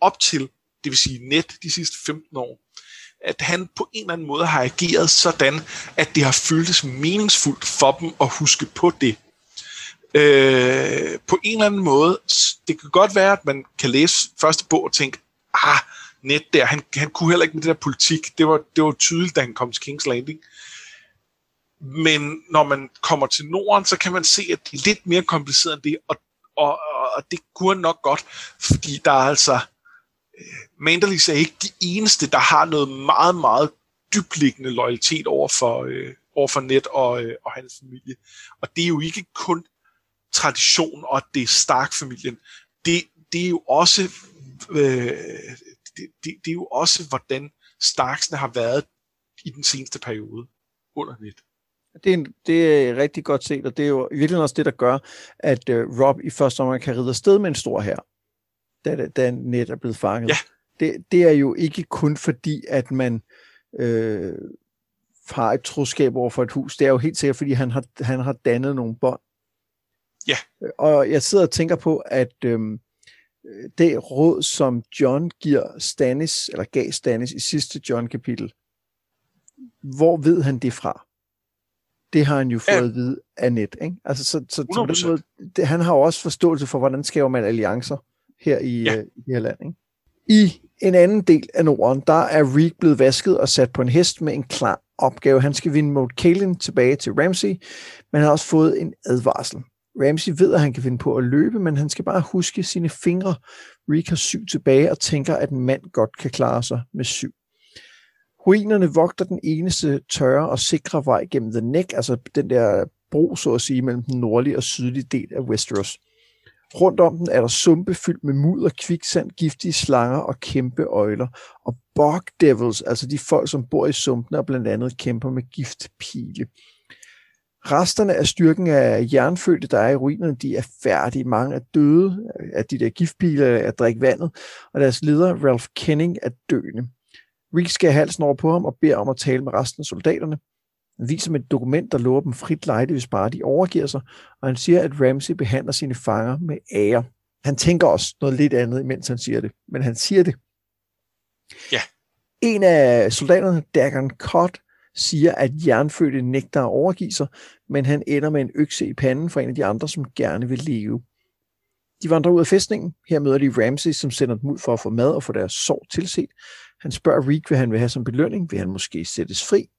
op til, det vil sige net de sidste 15 år, at han på en eller anden måde har ageret sådan, at det har føltes meningsfuldt for dem at huske på det. Øh, på en eller anden måde, det kan godt være, at man kan læse første bog og tænke, ah, net der, han, han kunne heller ikke med det der politik, det var, det var tydeligt, da han kom til King's Landing. Men når man kommer til Norden, så kan man se, at det er lidt mere kompliceret end det, og, og, og det kunne han nok godt, fordi der er altså, Manderlis er ikke de eneste, der har noget meget, meget dybliggende loyalitet over for, øh, over for Net og, øh, og hans familie. Og det er jo ikke kun tradition, og det er Stark-familien. Det, det er jo også øh, det, det, det er jo også, hvordan Starksene har været i den seneste periode under Net. Det er, en, det er rigtig godt set, og det er jo virkelig også det, der gør, at øh, Rob i første omgang kan ride afsted med en stor her da, da net er blevet fanget. Ja. Det, det er jo ikke kun fordi, at man øh, har et troskab over for et hus. Det er jo helt sikkert, fordi han har, han har dannet nogle bånd. Ja. Og jeg sidder og tænker på, at øh, det råd, som John giver Stannis, eller gav Stannis i sidste John-kapitel, hvor ved han det fra? Det har han jo fået ja. at vide af net. Ikke? Altså, så, så, så på den måde, det, han har jo også forståelse for, hvordan skaber man alliancer her i, ja. øh, i det her land. Ikke? I en anden del af Norden, der er Reek blevet vasket og sat på en hest med en klar opgave. Han skal vinde mod Kalen tilbage til Ramsey, men han har også fået en advarsel. Ramsey ved, at han kan finde på at løbe, men han skal bare huske sine fingre. Reek har syv tilbage og tænker, at en mand godt kan klare sig med syv. Ruinerne vogter den eneste tørre og sikre vej gennem The Neck, altså den der bro, så at sige, mellem den nordlige og sydlige del af Westeros. Rundt om den er der sumpe fyldt med mudder, kviksand, giftige slanger og kæmpe øjler. Og bog devils, altså de folk, som bor i sumpene og blandt andet kæmper med giftpile. Resterne af styrken af jernfødte, der er i ruinerne, de er færdige. Mange er døde af de der giftpile at drikke vandet, og deres leder, Ralph Kenning, er døende. Reek skal halsen over på ham og beder om at tale med resten af soldaterne. Viser med et dokument, der lover dem frit lejde, hvis bare de overgiver sig, og han siger, at Ramsey behandler sine fanger med ære. Han tænker også noget lidt andet, mens han siger det, men han siger det. Ja. En af soldaterne, Dagon Cott, siger, at jernfødte nægter at overgive sig, men han ender med en økse i panden for en af de andre, som gerne vil leve. De vandrer ud af fæstningen. Her møder de Ramsey, som sender dem ud for at få mad og få deres sorg tilset. Han spørger Reek, hvad han vil have som belønning. Vil han måske sættes fri?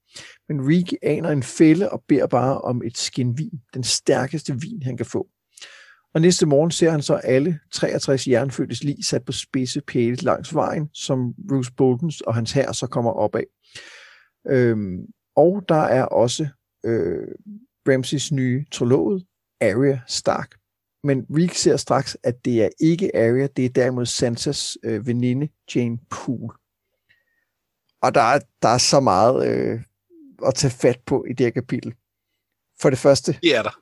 Men Rick aner en fælde og beder bare om et skin vin, den stærkeste vin, han kan få. Og næste morgen ser han så alle 63 jernfødtes lig sat på spidse pæle langs vejen, som Bruce Boltons og hans hær så kommer op af. Øhm, og der er også øh, Ramses nye trolået, Arya Stark. Men Reek ser straks, at det er ikke Arya, det er derimod Sansas øh, veninde Jane Poole. Og der er, der er så meget øh, at tage fat på i det her kapitel. For det første. Det er der.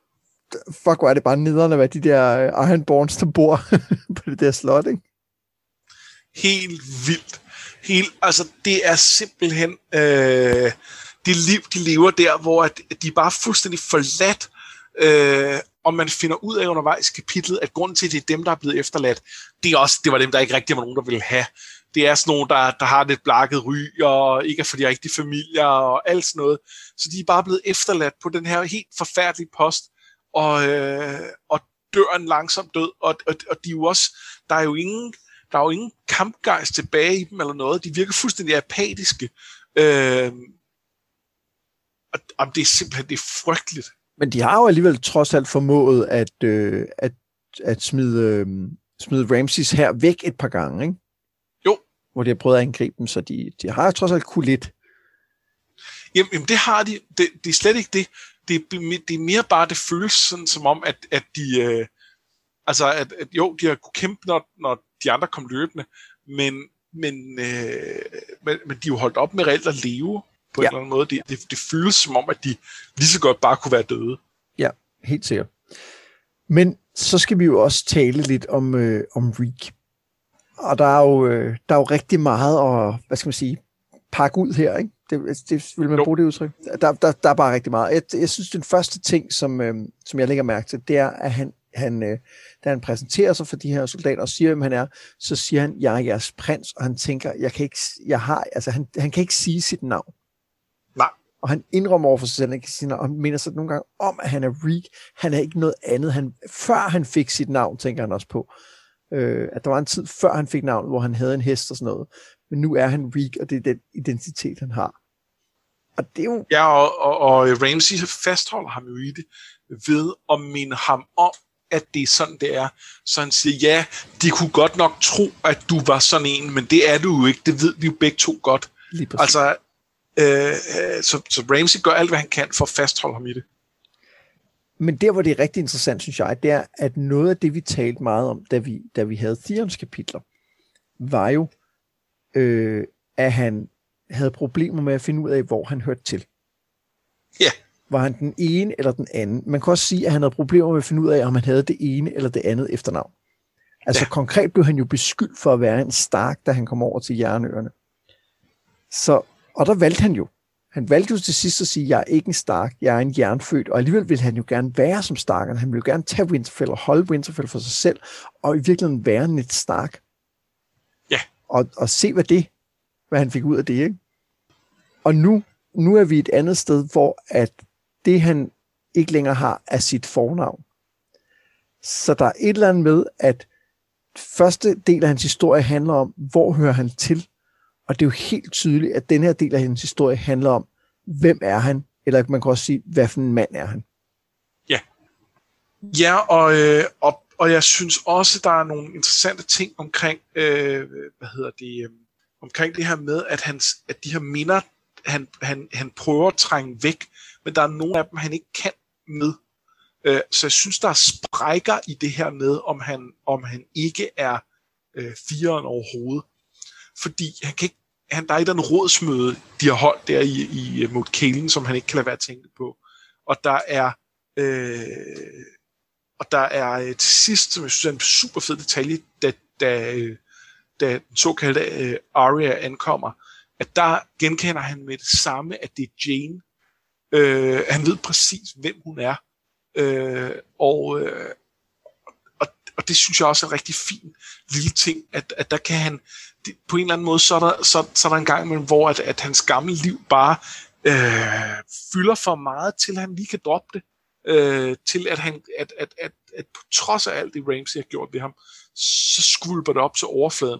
Fuck, hvor er det bare nederne, hvad de der øh, Ironborns, der bor på det der slot, ikke? Helt vildt. Hele, altså, det er simpelthen øh, det liv, de lever der, hvor at de er bare fuldstændig forladt, øh, og man finder ud af undervejs i kapitlet, at grunden til, at det er dem, der er blevet efterladt, det, er også, det var dem, der ikke rigtig var nogen, der ville have. Det er sådan nogle, der, der har lidt blakket ry, og ikke er for de rigtige familier, og alt sådan noget. Så de er bare blevet efterladt på den her helt forfærdelige post, og, øh, og dør en langsom død, og, og, og de er jo også, der er jo ingen, der er jo ingen kampgejst tilbage i dem eller noget. De virker fuldstændig apatiske. Øh, og, og det er simpelthen det er frygteligt. Men de har jo alligevel trods alt formået at, øh, at, at smide, øh, smide Ramses her væk et par gange, ikke? Hvor de har prøvet at angribe dem, så de, de har trods alt kunne lidt. Jamen, jamen det har de. Det, det er slet ikke det. Det, det er mere bare, det føles sådan, som om, at, at de... Øh, altså, at, at jo, de har kunne kæmpe, når, når de andre kom løbende, men, men, øh, men, men de er jo holdt op med reelt at leve på ja. en eller anden måde. Det, det, det føles som om, at de lige så godt bare kunne være døde. Ja, helt sikkert. Men så skal vi jo også tale lidt om, øh, om Reek. Og der er, jo, øh, der er jo rigtig meget at, hvad skal man sige, pakke ud her, ikke? Det, det vil man jo. bruge det udtryk. Der, der, der er bare rigtig meget. Jeg, jeg synes, den første ting, som, øh, som jeg lægger mærke til, det er, at han, han, øh, da han præsenterer sig for de her soldater og siger, hvem han er, så siger han, jeg er jeres prins, og han tænker, jeg kan ikke, jeg har, altså han, han kan ikke sige sit navn. Nej. Og han indrømmer over for sig selv, at sige, og han mener sig nogle gange om, at han er Reek. Han er ikke noget andet. Han, før han fik sit navn, tænker han også på. Øh, at der var en tid før han fik navn, hvor han havde en hest og sådan noget. Men nu er han Reek, og det er den identitet, han har. Og det er jo... Ja, og, og, og Ramsey fastholder ham jo i det, ved at minde ham om, at det er sådan, det er. Så han siger, ja, de kunne godt nok tro, at du var sådan en, men det er du jo ikke. Det ved vi jo begge to godt. Altså, øh, så, så Ramsey gør alt, hvad han kan for at fastholde ham i det. Men der, hvor det er rigtig interessant, synes jeg, det er, at noget af det, vi talte meget om, da vi, da vi havde Theons kapitler, var jo, øh, at han havde problemer med at finde ud af, hvor han hørte til. Ja. Yeah. Var han den ene eller den anden? Man kan også sige, at han havde problemer med at finde ud af, om han havde det ene eller det andet efternavn. Altså ja. konkret blev han jo beskyldt for at være en stark, da han kom over til Jernøerne. Så, og der valgte han jo. Han valgte jo til sidst at sige, jeg er ikke en Stark, jeg er en jernfødt, og alligevel vil han jo gerne være som Stark, han vil jo gerne tage Winterfell og holde Winterfell for sig selv, og i virkeligheden være lidt Stark. Ja. Og, og se, hvad det, hvad han fik ud af det, ikke? Og nu, nu er vi et andet sted, hvor at det, han ikke længere har, er sit fornavn. Så der er et eller andet med, at første del af hans historie handler om, hvor hører han til? Og det er jo helt tydeligt, at den her del af hans historie handler om, hvem er han? Eller man kan også sige, hvad for en mand er han? Ja. Ja, og, øh, og, og jeg synes også, der er nogle interessante ting omkring, øh, hvad hedder det, øh, omkring det her med, at, hans, at de her minder, han, han, han prøver at trænge væk, men der er nogle af dem, han ikke kan med. Øh, så jeg synes, der er sprækker i det her med, om han, om han ikke er øh, fireren overhovedet. Fordi han kan ikke, han, der er et eller rådsmøde, de har holdt der i, i øh, mod Kælen, som han ikke kan lade være at tænke på. Og der er, øh, og der er øh, til sidst, som jeg synes er en super fed detalje, da, da, øh, da den såkaldte øh, Arya ankommer, at der genkender han med det samme, at det er Jane, Øh, han ved præcis, hvem hun er. Øh, og, øh, og, det synes jeg også er en rigtig fin lille ting, at, at der kan han, det, på en eller anden måde, så er der, så, så er der en gang imellem, hvor at, at hans gamle liv bare øh, fylder for meget, til han lige kan droppe det. Øh, til at han, at, at, at, at på trods af alt det Ramsey har gjort ved ham, så skvulper det op til overfladen.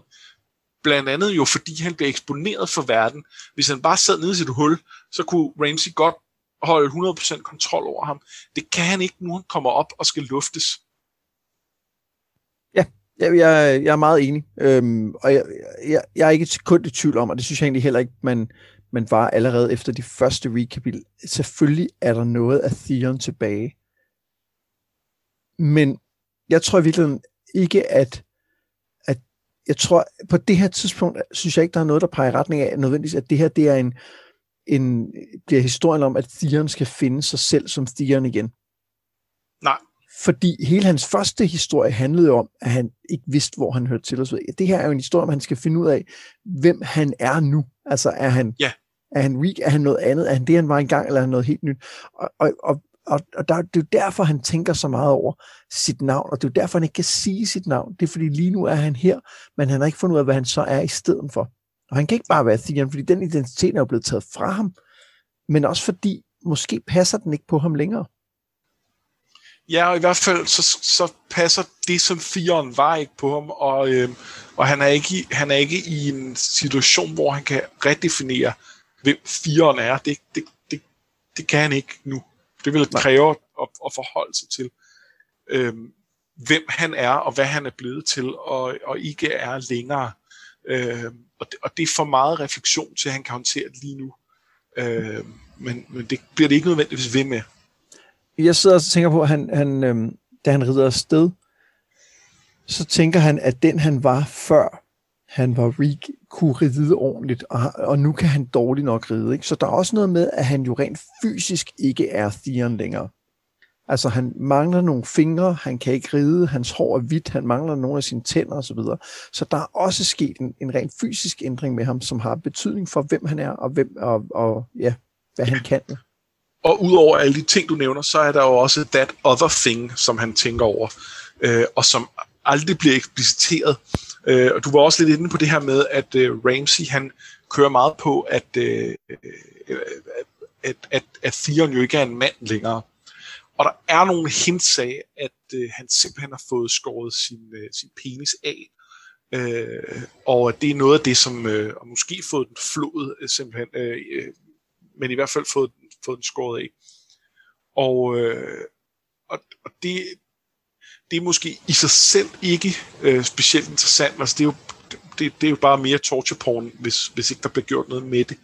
Blandt andet jo, fordi han bliver eksponeret for verden. Hvis han bare sad nede i sit hul, så kunne Ramsey godt holde 100% kontrol over ham. Det kan han ikke, nu han kommer op og skal luftes. Ja, jeg, jeg, jeg er meget enig. Øhm, og jeg, jeg, jeg er ikke kun i tvivl om, og det synes jeg egentlig heller ikke, man, man var allerede efter de første recapil. Selvfølgelig er der noget af Theon tilbage. Men jeg tror i virkeligheden ikke, at, at jeg tror, på det her tidspunkt, synes jeg ikke, der er noget, der peger i retning af, nødvendigvis, at det her, det er en, en, bliver historien om, at Theon skal finde sig selv som Theon igen. Nej. Fordi hele hans første historie handlede om, at han ikke vidste, hvor han hørte til. Og så det her er jo en historie, om han skal finde ud af, hvem han er nu. Altså er han, Ja. er han weak? Er han noget andet? Er han det, han var engang? Eller er han noget helt nyt? Og, og, og, og, og der, det er jo derfor, han tænker så meget over sit navn. Og det er jo derfor, han ikke kan sige sit navn. Det er fordi lige nu er han her, men han har ikke fundet ud af, hvad han så er i stedet for. Og han kan ikke bare være Theon, fordi den identitet er jo blevet taget fra ham. Men også fordi, måske passer den ikke på ham længere. Ja, og i hvert fald så, så passer det, som firen var ikke på ham, og, øh, og han, er ikke i, han er ikke i en situation, hvor han kan redefinere, hvem firen er. Det, det, det, det kan han ikke nu. Det vil kræve at, at forholde sig til, øh, hvem han er, og hvad han er blevet til, og, og ikke er længere. Øh, og, det, og det er for meget refleksion til, at han kan håndtere det lige nu. Øh, men, men det bliver det ikke nødvendigvis ved med. Jeg sidder og tænker på, at han, han, øhm, da han rider afsted, så tænker han, at den han var før, han var weak, kunne ride ordentligt, og, og nu kan han dårligt nok ride. Ikke? Så der er også noget med, at han jo rent fysisk ikke er Theon længere. Altså han mangler nogle fingre, han kan ikke ride, hans hår er hvidt, han mangler nogle af sine tænder osv. Så, så der er også sket en, en rent fysisk ændring med ham, som har betydning for, hvem han er, og, hvem, og, og ja, hvad han kan. Og udover alle de ting, du nævner, så er der jo også that other thing, som han tænker over, øh, og som aldrig bliver ekspliciteret. Øh, og du var også lidt inde på det her med, at øh, Ramsey, han kører meget på, at, øh, øh at, at, at Theon jo ikke er en mand længere. Og der er nogle hints af, at øh, han simpelthen har fået skåret sin, øh, sin penis af. Øh, og at det er noget af det, som øh, og måske fået den flået øh, simpelthen, øh, øh, men i hvert fald fået, fået den skåret af. Og, øh, og, og det, det er måske i sig selv ikke øh, specielt interessant. Altså, det, er jo, det, det er jo bare mere torture porn, hvis, hvis ikke der bliver gjort noget med det.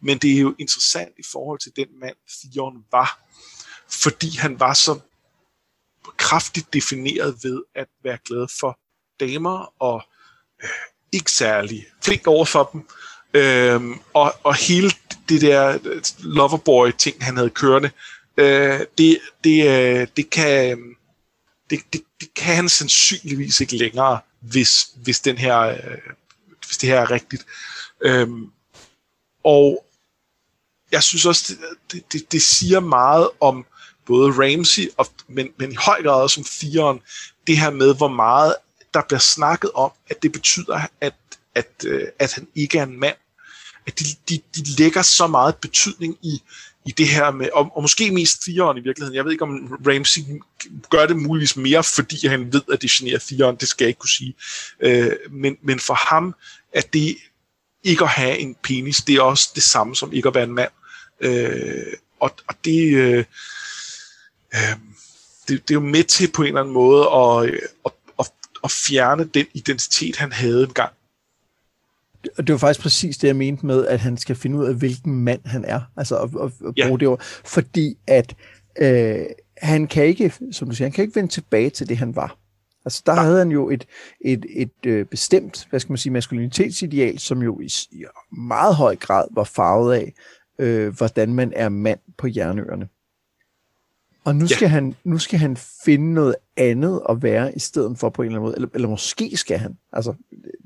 Men det er jo interessant i forhold til den mand, Theon var, fordi han var så kraftigt defineret ved at være glad for damer og øh, ikke særlig flink over for dem. Øhm, og, og hele det der loverboy-ting, han havde kørende, øh, det, det, øh, det, kan, det, det, det kan han sandsynligvis ikke længere, hvis, hvis, den her, øh, hvis det her er rigtigt. Øhm, og jeg synes også, det, det, det siger meget om både Ramsey, og, men, men i høj grad også om firen, det her med, hvor meget der bliver snakket om, at det betyder, at, at, øh, at han ikke er en mand. At de, de, de lægger så meget betydning i, i det her med, og, og måske mest Theon i virkeligheden. Jeg ved ikke, om Ramsey gør det muligvis mere, fordi han ved, at det generer Theon. Det skal jeg ikke kunne sige. Øh, men, men for ham, at det ikke at have en penis, det er også det samme som ikke at være en mand. Øh, og, og det, øh, øh, det, det er jo med til på en eller anden måde at, at, at, at fjerne den identitet, han havde engang. Og det var faktisk præcis det, jeg mente med, at han skal finde ud af, hvilken mand han er. Altså at, at, at Ja. bruge det ord. Fordi at øh, han kan ikke, som du siger, han kan ikke vende tilbage til det, han var. Altså der Nej. havde han jo et, et, et øh, bestemt, hvad skal man sige, maskulinitetsideal, som jo i, i meget høj grad var farvet af, øh, hvordan man er mand på jernøerne. Og nu Ja. skal, han, nu skal han finde noget andet at være i stedet for på en eller anden måde. Eller, eller måske skal han. Altså,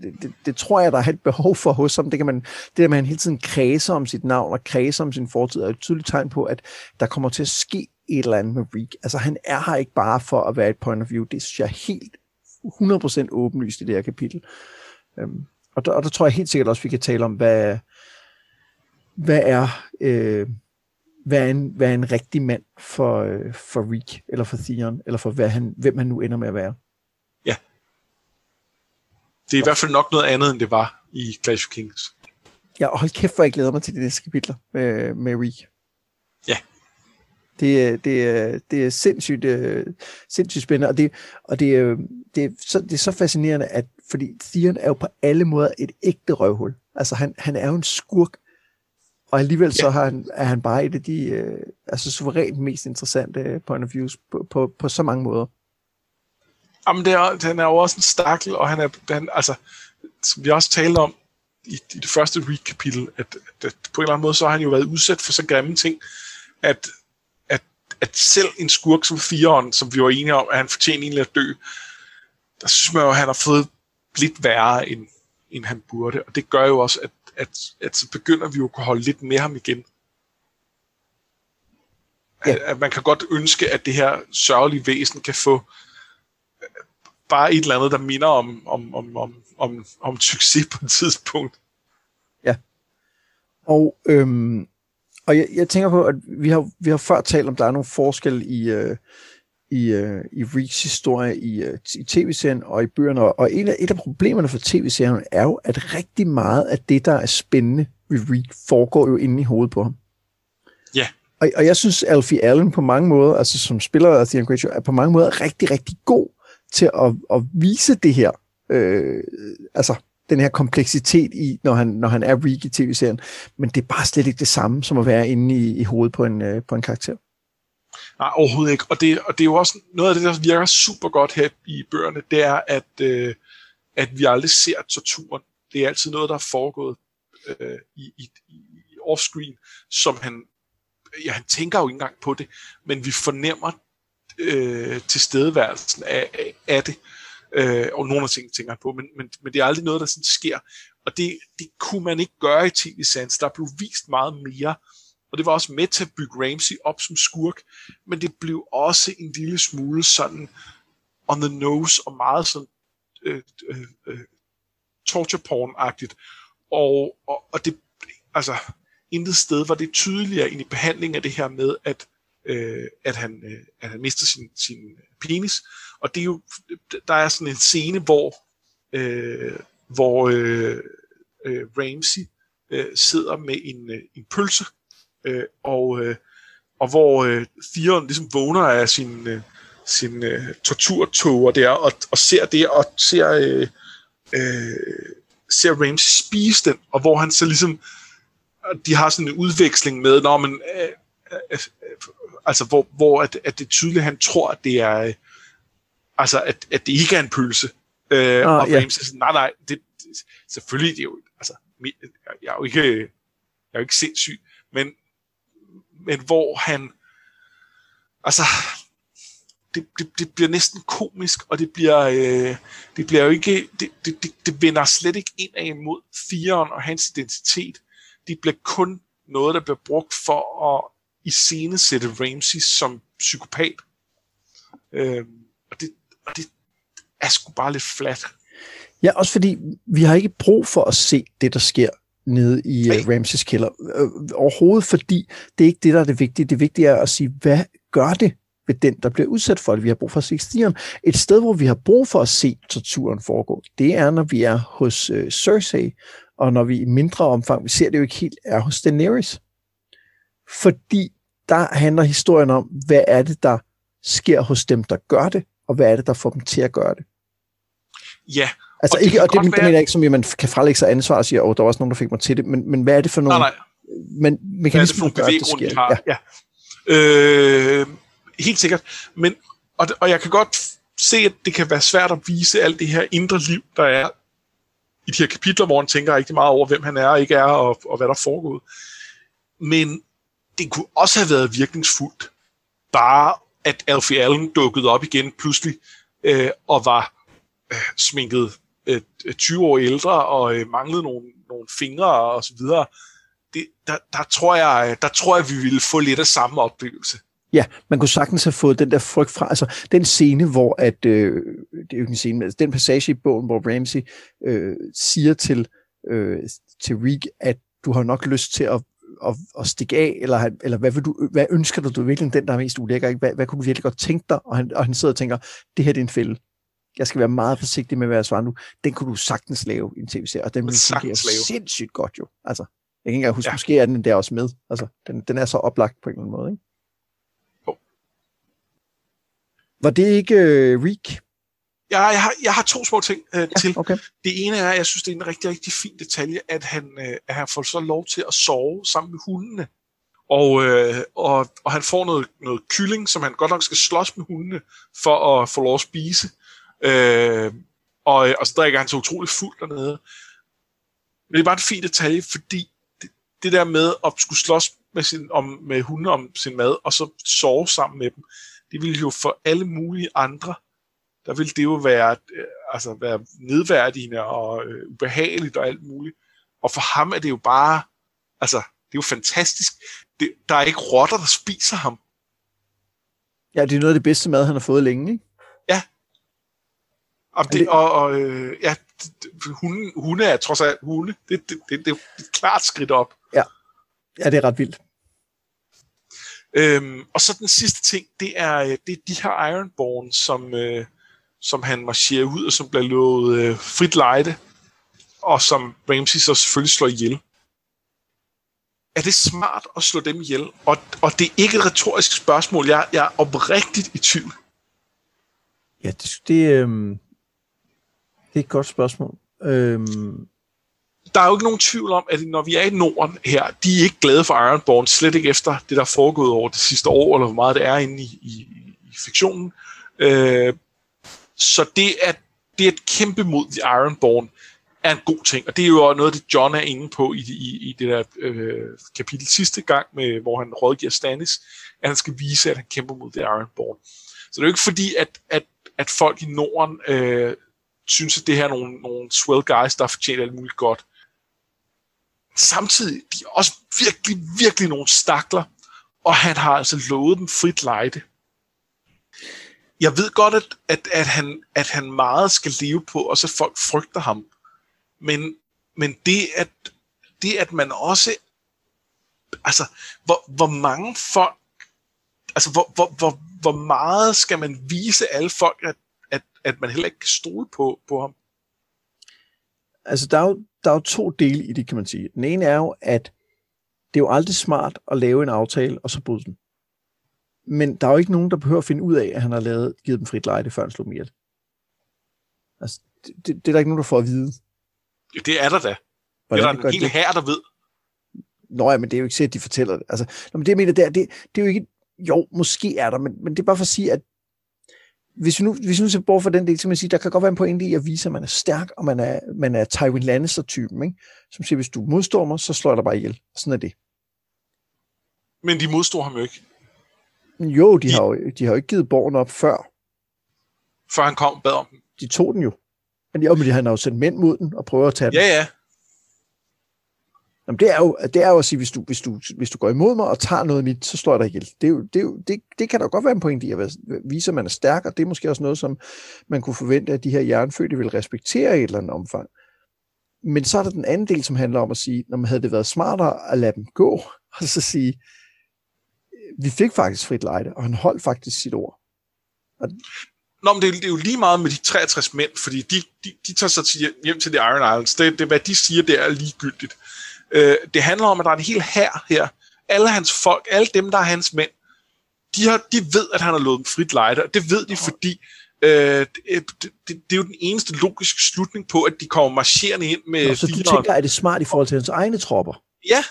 det, det, det tror jeg, der er et behov for hos ham. Det, kan man, det der med, at han hele tiden kredser om sit navn og kredser om sin fortid, er et tydeligt tegn på, at der kommer til at ske et eller andet med Reek. Altså, han er her ikke bare for at være et point of view. Det synes jeg er helt 100% åbenlyst i det her kapitel. Øhm, og, der, og der tror jeg helt sikkert også, vi kan tale om, hvad, hvad er... Øh, er en, er en rigtig mand for, øh, for Reek, eller for Theon, eller for hvad han, hvem han nu ender med at være. Det er i hvert fald nok noget andet, end det var i Clash of Kings. Ja, og hold kæft, hvor jeg glæder mig til de næste kapitler med, med Reek. Ja. Det, er- det, er- det er sindssygt, øh, sindssygt spændende, og, det, og det, er, det, er så, det er så fascinerende, at fordi Theon er jo på alle måder et ægte røvhul. Altså han, han er jo en skurk, og alligevel så har han, er han bare et af de øh, altså suverænt mest interessante point of views på, på, på så mange måder. Jamen, det er, han er jo også en stakkel, og han er, han, altså, som vi også talte om i, i det første Reed-kapitel, at, at, at på en eller anden måde, så har han jo været udsat for så grimme ting, at, at, at selv en skurk som Firen, som vi var enige om, at han fortjener egentlig at dø, der synes man jo, at han har fået lidt værre, end, end han burde. Og det gør jo også, at, at, at så begynder vi jo at kunne holde lidt med ham igen. Ja. At, at man kan godt ønske, at det her sørgelige væsen kan få øh, bare et eller andet, der minder om, om, om, om, om, om succes på et tidspunkt. Ja. Og, øhm, og jeg, jeg tænker på, at vi har, vi har før talt om, der er nogle forskelle i, øh, i, øh, i Reeks historie i, øh, i tv-serien og i bøgerne. Og en af, et af problemerne for tv-serien er jo, at rigtig meget af det, der er spændende ved Reek, foregår jo inde i hovedet på ham. Ja. Og, og jeg synes, Alfie Allen på mange måder, altså som spiller af Theon Greyjoy, er på mange måder rigtig, rigtig god til at, at vise det her, øh, altså den her kompleksitet i, når han, når han er Reek i tv-serien. Men det er bare slet ikke det samme, som at være inde i, i hovedet på en, øh, på en karakter. Nej, overhovedet ikke. Og det, og det er jo også noget af det, der virker super godt her i bøgerne, det er, at, øh, at vi aldrig ser torturen. Det er altid noget, der er foregået øh, i, i, i offscreen, som han, ja, han tænker jo ikke engang på det, men vi fornemmer øh, tilstedeværelsen af, af, af det. Øh, og nogle af tingene tænker han på, men, men, men det er aldrig noget, der sådan sker. Og det, det kunne man ikke gøre i TV Sands. Der blev vist meget mere. Og det var også med til at bygge Ramsey op som skurk, men det blev også en lille smule sådan on the nose og meget sådan øh, øh, øh, torture porn-agtigt. Og, og, og det, altså, intet sted var det tydeligere end i behandlingen af det her med, at, øh, at, han, øh, at han mister sin, sin penis. Og det er jo, der er sådan en scene, hvor, øh, hvor øh, øh, Ramsey øh, sidder med en, øh, en pølse øh, og, øh, og hvor øh, Theon ligesom vågner af sin, øh, sin øh, torturtoger der, og, og ser det, og ser, øh, øh, ser Ramsey spise den, og hvor han så ligesom, de har sådan en udveksling med, når man, øh, øh, øh, altså hvor, hvor at, at det er tydeligt, at han tror, at det er, øh, altså at, at det ikke er en pølse. Øh, oh, og ja. Ramsey siger, nej, nej, det, det, selvfølgelig, det er jo, altså, jeg er jo ikke, jeg er jo ikke sindssyg, men men hvor han, altså, det, det, det bliver næsten komisk, og det bliver, øh, det bliver jo ikke, det, det, det, det vender slet ikke ind af imod firen og hans identitet. Det bliver kun noget, der bliver brugt for at iscenesætte Ramsey som psykopat. Øh, og, det, og det er sgu bare lidt flat. Ja, også fordi vi har ikke brug for at se det, der sker nede i uh, Ramses kælder. Uh, overhovedet, fordi det er ikke det, der er det vigtige. Det vigtige er at sige, hvad gør det ved den, der bliver udsat for det? Vi har brug for at se stigen. Et sted, hvor vi har brug for at se torturen foregå, det er, når vi er hos uh, Cersei, og når vi i mindre omfang, vi ser det jo ikke helt, er hos Daenerys. Fordi der handler historien om, hvad er det, der sker hos dem, der gør det, og hvad er det, der får dem til at gøre det. Ja, Altså, og ikke, det, og det, mener jeg ikke, som at man kan frelægge sig ansvar og sige, oh, der var også nogen, der fik mig til det, men, men hvad er det for nogle... Nej, nej. Men mekanismer, gør, det sker? Har? Ja. ja. Øh, helt sikkert. Men, og, og jeg kan godt se, at det kan være svært at vise alt det her indre liv, der er i de her kapitler, hvor han tænker rigtig meget over, hvem han er og ikke er, og, og hvad der er foregået. Men det kunne også have været virkningsfuldt, bare at Alfie Allen dukkede op igen pludselig, øh, og var øh, sminket øh, øh 20 år ældre og øh, manglede nogle, nogle fingre og så videre, det, der, der, tror jeg, der tror jeg, vi ville få lidt af samme oplevelse. Ja, man kunne sagtens have fået den der frygt fra, altså den scene, hvor at, øh, det er jo ikke en scene, men altså, den passage i bogen, hvor Ramsey øh, siger til, øh, til Rick, at du har nok lyst til at, at, at stikke af, eller, eller hvad, vil du, hvad ønsker du, du virkelig den, der er mest ulækker, ikke? Hvad, hvad kunne du virkelig godt tænke dig? Og han, og han sidder og tænker, det her det er en fælde jeg skal være meget forsigtig med, hvad jeg svarer nu, den kunne du sagtens lave i en tv-serie, og den ville fungere sindssygt godt jo. Altså, jeg kan ikke engang huske, ja. måske er den der også med. Altså, den, den er så oplagt på en eller anden måde, ikke? Oh. Var det ikke uh, Reek? Ja, jeg har, jeg har to små ting uh, ja, til. Okay. Det ene er, at jeg synes, det er en rigtig, rigtig fin detalje, at han, uh, at han får så lov til at sove sammen med hundene. Og, øh, og, og han får noget, noget kylling, som han godt nok skal slås med hundene for at få lov at spise. Øh, Øh, og, øh, og så drikker han så utroligt fuldt dernede. Men det er bare en fin detalje, fordi det, det der med at skulle slås med, sin, om, med hunde om sin mad, og så sove sammen med dem, det ville jo for alle mulige andre, der ville det jo være, øh, altså være nedværdigende og øh, ubehageligt og alt muligt. Og for ham er det jo bare, altså, det er jo fantastisk. Det, der er ikke rotter, der spiser ham. Ja, det er noget af det bedste mad, han har fået længe, ikke? Det, det... og, og øh, ja, hunde, hunde er trods alt hunde. Det, det, det, det er et klart skridt op. Ja. ja, det er ret vildt. Øhm, og så den sidste ting, det er, øh, det er de her Ironborn, som, øh, som han marcherer ud, og som bliver lovet øh, frit lejde, og som Ramsey så selvfølgelig slår ihjel. Er det smart at slå dem ihjel? Og, og det er ikke et retorisk spørgsmål. Jeg, jeg er oprigtigt i tvivl. Ja, det, det, øh, det er et godt spørgsmål. Øhm... der er jo ikke nogen tvivl om, at når vi er i Norden her, de er ikke glade for Ironborn, slet ikke efter det, der er foregået over det sidste år, eller hvor meget det er inde i, i, i fiktionen. Øh, så det at det er et kæmpe mod The Ironborn er en god ting, og det er jo noget, det John er inde på i, i, i det der øh, kapitel sidste gang, med, hvor han rådgiver Stannis, at han skal vise, at han kæmper mod The Ironborn. Så det er jo ikke fordi, at, at, at folk i Norden øh, synes, at det her er nogle, nogle swell guys, der fortjener alt muligt godt samtidig, de er også virkelig, virkelig nogle stakler, og han har altså lovet dem frit lejde. Jeg ved godt, at, at, at, han, at han meget skal leve på, og så folk frygter ham. Men, men det, at, det, at man også... Altså, hvor, hvor mange folk... Altså, hvor, hvor, hvor, hvor meget skal man vise alle folk, at, at, man heller ikke kan stole på, på ham? Altså, der er jo der er jo to dele i det, kan man sige. Den ene er jo, at det er jo aldrig smart at lave en aftale, og så bryde den. Men der er jo ikke nogen, der behøver at finde ud af, at han har lavet, givet dem frit lejde, før han slog dem ihjel. Altså, det, det, det er der ikke nogen, der får at vide. Ja, det er der da. Hvordan det er der en hel her, der ved. Nå ja, men det er jo ikke sikkert, at de fortæller det. Altså, når det jeg mener, det er, det, det er jo ikke... Jo, måske er der, men, men det er bare for at sige, at hvis vi nu, hvis vi nu ser bort fra den del, så kan man sige, der kan godt være en pointe i at vise, at man er stærk, og man er, man er Tywin Lannister-typen, ikke? som siger, hvis du modstår mig, så slår jeg dig bare ihjel. Sådan er det. Men de modstår ham jo ikke. Jo, de, de... Har, jo, de har jo ikke givet borgen op før. Før han kom bad om den. De tog den jo. Men, jo, men de har jo sendt mænd mod den og prøver at tage den. Ja, ja. Jamen, det, er jo, det er jo at sige, hvis du, hvis, du, hvis du går imod mig og tager noget af mit, så slår jeg dig ihjel. Det, er jo, det, er jo, det, det kan da godt være en point i at vise, at man er stærk, og det er måske også noget, som man kunne forvente, at de her jernfødte vil respektere i et eller andet omfang. Men så er der den anden del, som handler om at sige, når man havde det været smartere at lade dem gå, og så sige, vi fik faktisk frit lejde, og han holdt faktisk sit ord. Og Nå, men det, er, det er jo lige meget med de 63 mænd, fordi de, de, de tager sig til, hjem til de Iron Islands. Det, det, hvad de siger, det er ligegyldigt. Øh, det handler om, at der er en hel hær her. Alle hans folk, alle dem, der er hans mænd, de, har, de ved, at han har lovet dem frit lejde, og det ved de, fordi øh, det, det, det, er jo den eneste logiske slutning på, at de kommer marcherende ind med... Nå, så du tænker, er det smart i forhold til hans egne tropper? Ja,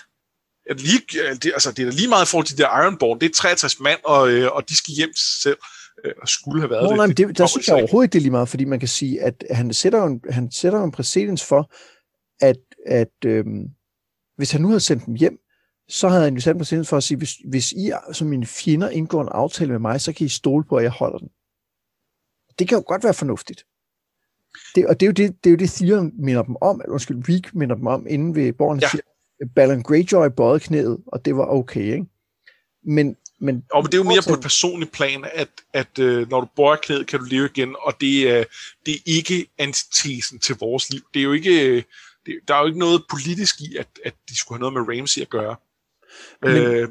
lige, det, altså, det er lige meget i forhold til det Ironborn. Det er 63 mand, og, øh, og de skal hjem selv øh, og skulle have været Nå, det. Nej, men det, der synes jeg overhovedet ikke, det er lige meget, fordi man kan sige, at han sætter en, han sætter en præcedens for, at, at øhm, hvis han nu havde sendt dem hjem, så havde han jo sat mig for at sige, hvis, hvis I som mine fjender indgår en aftale med mig, så kan I stole på, at jeg holder den. Det kan jo godt være fornuftigt. Det, og det er, jo det, det er jo det, Theon minder dem om, eller undskyld, Reek minder dem om, inden ved borgen ja. siger, Balon Greyjoy bøjede knæet, og det var okay, ikke? Men, men, og men det er jo mere på et personligt plan, at, at øh, når du bøjer knæet, kan du leve igen, og det, øh, det er ikke antitesen til vores liv. Det er jo ikke, øh, det, der er jo ikke noget politisk i, at, at de skulle have noget med Ramsey at gøre. Men, øh,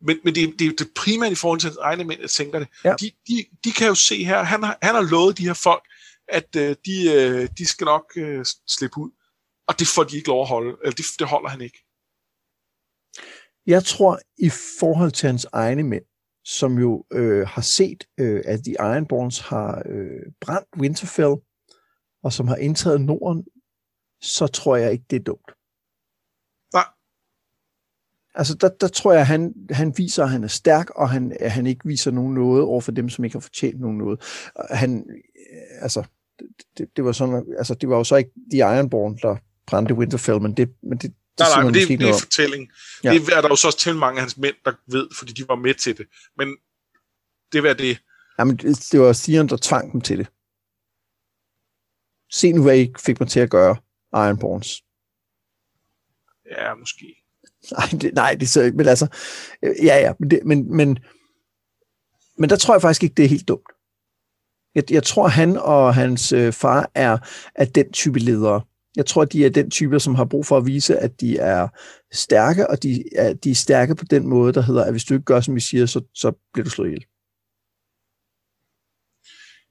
men, men det, det, det primært i forhold til egne mænd, jeg tænker det. Ja. De, de, de kan jo se her, han har, han har lovet de her folk, at øh, de, øh, de skal nok øh, slippe ud. Og det får de ikke lov at holde. Eller det, det holder han ikke. Jeg tror, i forhold til hans egne mænd, som jo øh, har set, øh, at de Ironborns har øh, brændt Winterfell, og som har indtaget Norden så tror jeg ikke, det er dumt. Nej. Altså, der, der tror jeg, han, han viser, at han er stærk, og han, han ikke viser nogen noget over for dem, som ikke har fortjent nogen noget. Han, altså, det, det, var sådan, altså, det var jo så ikke de Ironborn, der brændte Winterfell, men det, men det, nej, siger nej, man men det, det er fortælling. Ja. Det er der jo så også til mange af hans mænd, der ved, fordi de var med til det. Men det var det. Jamen, det det var Theon, der tvang dem til det. Se nu, hvad I fik mig til at gøre, Ironborns. Ja, måske. Nej, det, nej, det er så ikke, men altså, øh, ja, ja, men, det, men, men, men der tror jeg faktisk ikke, det er helt dumt. Jeg, jeg tror, han og hans øh, far er, er den type ledere. Jeg tror, de er den type, som har brug for at vise, at de er stærke, og de er, de er stærke på den måde, der hedder, at hvis du ikke gør, som vi siger, så, så bliver du slået ihjel.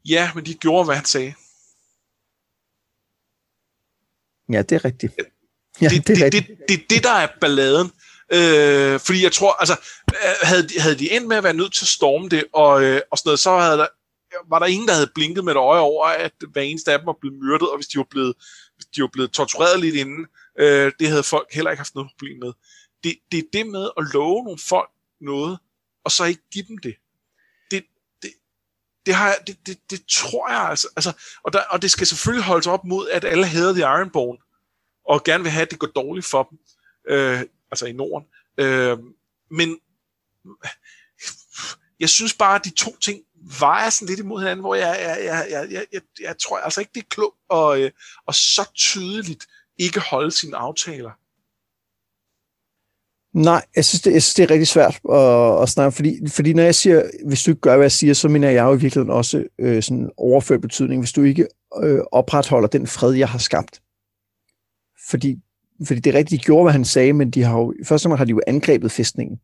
Ja, men de gjorde, hvad han sagde. Ja, det er rigtigt. Ja, det, det er det, det, rigtigt. det, det, det, der er balladen. Øh, fordi jeg tror, altså, øh, havde de, havde de endt med at være nødt til at storme det, og, øh, og sådan noget, så havde der, var der ingen, der havde blinket med et øje over, at hver eneste af dem var blevet myrdet, og hvis de var blevet, hvis de var blevet tortureret lidt inden, øh, det havde folk heller ikke haft noget problem med. Det, det er det med at love nogle folk noget, og så ikke give dem det, det, har, jeg- det, det, det tror jeg altså. altså og, der, og det skal selvfølgelig holdes op mod, at alle hader The Ironborn, og gerne vil have, at det går dårligt for dem, øh, altså i Norden. Øh, men jeg synes bare, at de to ting vejer sådan lidt imod hinanden, hvor jeg, jeg, jeg, jeg, jeg, jeg, jeg tror altså ikke, det er klogt at, øh, at så tydeligt ikke holde sine aftaler. Nej, jeg synes, det, jeg synes, det er rigtig svært at, at snakke, fordi, fordi når jeg siger, hvis du ikke gør, hvad jeg siger, så mener jeg jo i virkeligheden også øh, sådan overført betydning, hvis du ikke øh, opretholder den fred, jeg har skabt. Fordi, fordi det er rigtigt, de gjorde, hvad han sagde, men de har jo, først og fremmest har de jo angrebet fæstningen.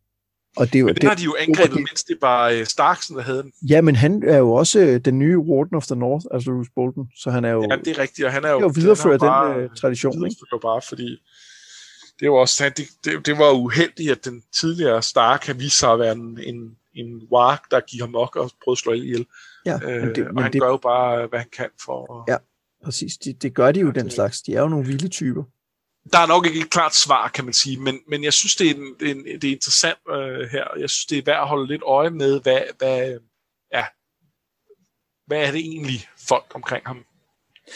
Og det er jo, Men det har de jo angrebet, det- mens det var øh, Starksen, der havde den. Ja, men han er jo også øh, den nye Warden of the North, altså Bruce Bolton, så han er jo, Ja, det er rigtigt, og han er jo, viderefører han er jo den bare- øh, tradition. Ikke? viderefører bare, fordi det var også det, det, det var uheldigt, at den tidligere Stark kan vise sig at være en, en, en warg, der gik ham nok og prøvede at slå ihjel. Ja, Øh, men det, og men han det, gør jo bare, hvad han kan for at... Ja. præcis, det, det gør de jo den slags. De er jo nogle vilde typer. Der er nok ikke et klart svar, kan man sige, men, men jeg synes, det er, en, det er, en, det er interessant øh, her. Jeg synes, det er værd at holde lidt øje med, hvad, hvad, ja, hvad er det egentlig folk omkring ham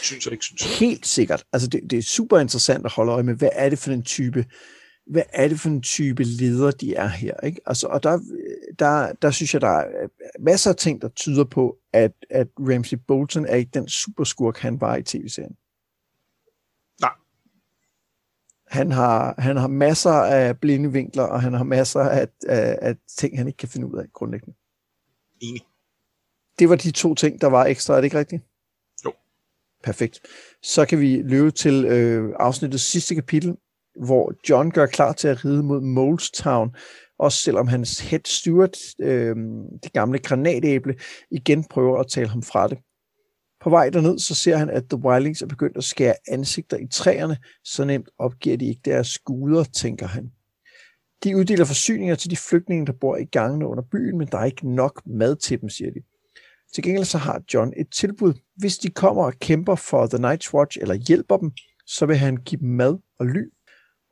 synes og ikke synes. Helt sikkert. Altså det, det er super interessant at holde øje med, hvad er det for en type, hvad er det for en type leder, de er her. Ikke? Altså, og der, der, der synes jeg, der er masser af ting, der tyder på, at, at Ramsey Bolton er ikke den superskurk, han var i tv-serien. Nej. Han har, han har masser af blinde vinkler, og han har masser af, af, af ting, han ikke kan finde ud af grundlæggende. Enig. Det var de to ting, der var ekstra, er det ikke rigtigt? Perfekt. Så kan vi løbe til øh, afsnittets sidste kapitel, hvor John gør klar til at ride mod Molestown, også selvom hans head steward, øh, det gamle granatæble, igen prøver at tale ham fra det. På vej derned, så ser han, at The Wildlings er begyndt at skære ansigter i træerne, så nemt opgiver de ikke deres skuder, tænker han. De uddeler forsyninger til de flygtninge, der bor i gangene under byen, men der er ikke nok mad til dem, siger de. Til gengæld så har John et tilbud. Hvis de kommer og kæmper for The Night's Watch eller hjælper dem, så vil han give dem mad og ly.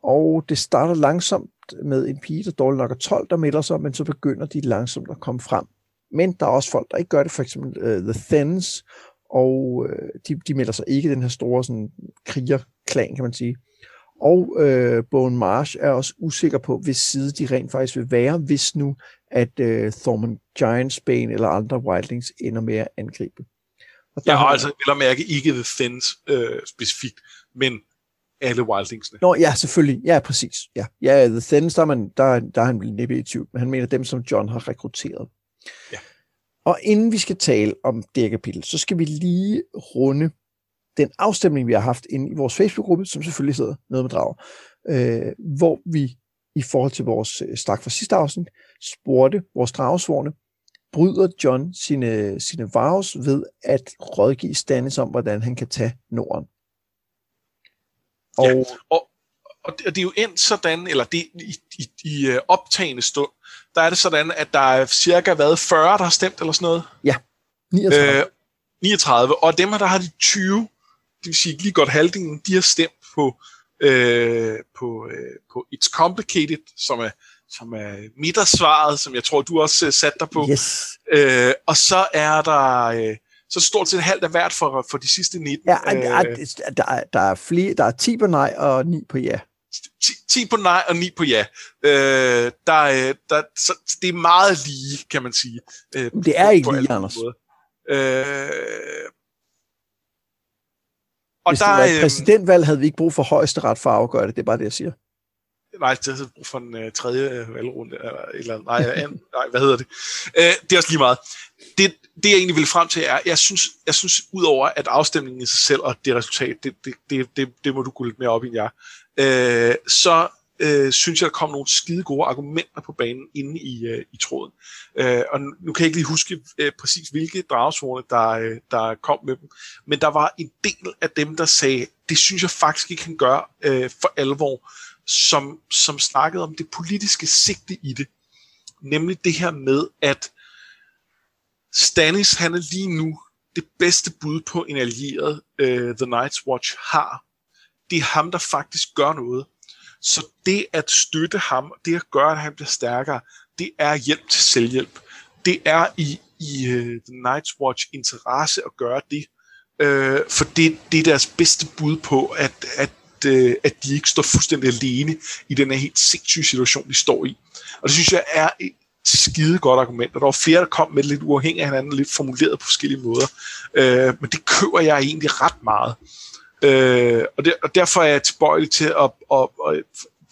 Og det starter langsomt med en pige, der dårligt nok er 12, der melder sig, men så begynder de langsomt at komme frem. Men der er også folk, der ikke gør det, for eksempel uh, The Thens, og uh, de, de melder sig ikke den her store sådan, krigerklan, kan man sige. Og øh, uh, Bone Marsh er også usikker på, hvis side de rent faktisk vil være, hvis nu at uh, Thormund Giantsbane eller andre Wildlings ender med at angribe. Og der Ja, har- altså, vel at mærke ikke The Thins øh, specifikt, men alle Wildlingsene. Nå, ja, selvfølgelig. Ja, præcis. Ja, ja The Thens, der er, man, der, der er han næppe i tvivl, men han mener dem, som John har rekrutteret. Ja. Og inden vi skal tale om det her kapitel, så skal vi lige runde den afstemning, vi har haft inde i vores Facebook-gruppe, som selvfølgelig hedder Noget med Drager, øh, hvor vi i forhold til vores øh, stak fra sidste afsnit, spurgte vores dragesvorne, bryder John sine, sine vows ved at rådgive Stannis om, hvordan han kan tage Norden. Og Ja. Og, og det, og det er jo endt sådan, eller det, i, i, i øh, optagende stund, der er det sådan, at der er cirka hvad, 40, der har stemt eller sådan noget. 39. Øh, 39, og dem her, der har de 20, det vil sige lige godt halvdelen, de har stemt på, øh, på, øh, på It's Complicated, som er, som er midtersvaret, som jeg tror, du også øh, satte dig på. Yes. Øh, og så er der øh, så stort set halvt af hvert for, for de sidste 19. Ja, øh, der, er, der, er, der er flere, der er 10 på nej og 9 på ja. 10, 10 på nej og 9 på ja. Øh, der, øh, der, så, det er meget lige, kan man sige. Øh, det er ikke lige, Anders. Øh, og Hvis der, det var et øh, præsidentvalg, havde vi ikke brug for højesteret for at afgøre det. Det er bare det, jeg siger. Nej, det er brug for en uh, tredje uh, valgrunde. Eller, nej, an, nej, hvad hedder det? Uh, det er også lige meget. Det, det jeg egentlig vil frem til er, jeg synes, jeg synes udover at afstemningen i sig selv og det resultat, det, det, det, det, det må du gå lidt mere op i, jeg, uh, så øh, synes jeg, der kom nogle skide gode argumenter på banen inde i, øh, i tråden. Øh, og nu kan jeg ikke lige huske øh, præcis, hvilke dragsvorene, der, øh, der kom med dem, men der var en del af dem, der sagde, det synes jeg faktisk ikke, kan gøre øh, for alvor som, som snakkede om det politiske sigte i det. Nemlig det her med, at Stannis, han er lige nu det bedste bud på en allieret, øh, The Night's Watch har. Det er ham, der faktisk gør noget. Så det at støtte ham, det at gøre, at han bliver stærkere, det er hjælp til selvhjælp. Det er i, i uh, The Night's Watch interesse at gøre det. Uh, for det, det er deres bedste bud på, at, at øh, at de ikke står fuldstændig alene i den her helt sindssyge situation, de står i. Og det synes jeg er et skide godt argument, og der var flere, der kom med lidt uafhængigt af hinanden, lidt formuleret på forskellige måder. Øh, men det køber jeg egentlig ret meget. Øh, og, det, og derfor er jeg tilbøjelig til at, at, at,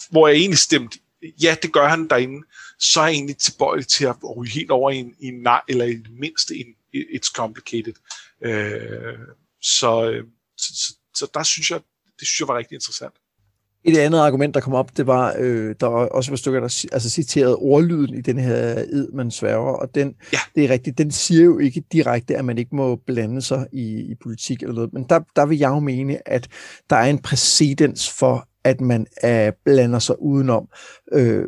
hvor jeg egentlig stemte, ja, det gør han derinde, så er jeg egentlig tilbøjelig til at ryge helt over i en, i en nej, eller i det mindste en it's complicated. Øh, så, øh, så, så, så der synes jeg, det synes jeg var rigtig interessant. Et andet argument, der kom op, det var, øh, der var også et stykker, der altså, citerede ordlyden i den her ed, man sværger, og den, ja. det er rigtigt, den siger jo ikke direkte, at man ikke må blande sig i, i politik eller noget, men der, der vil jeg jo mene, at der er en præcedens for, at man uh, blander sig udenom. Øh,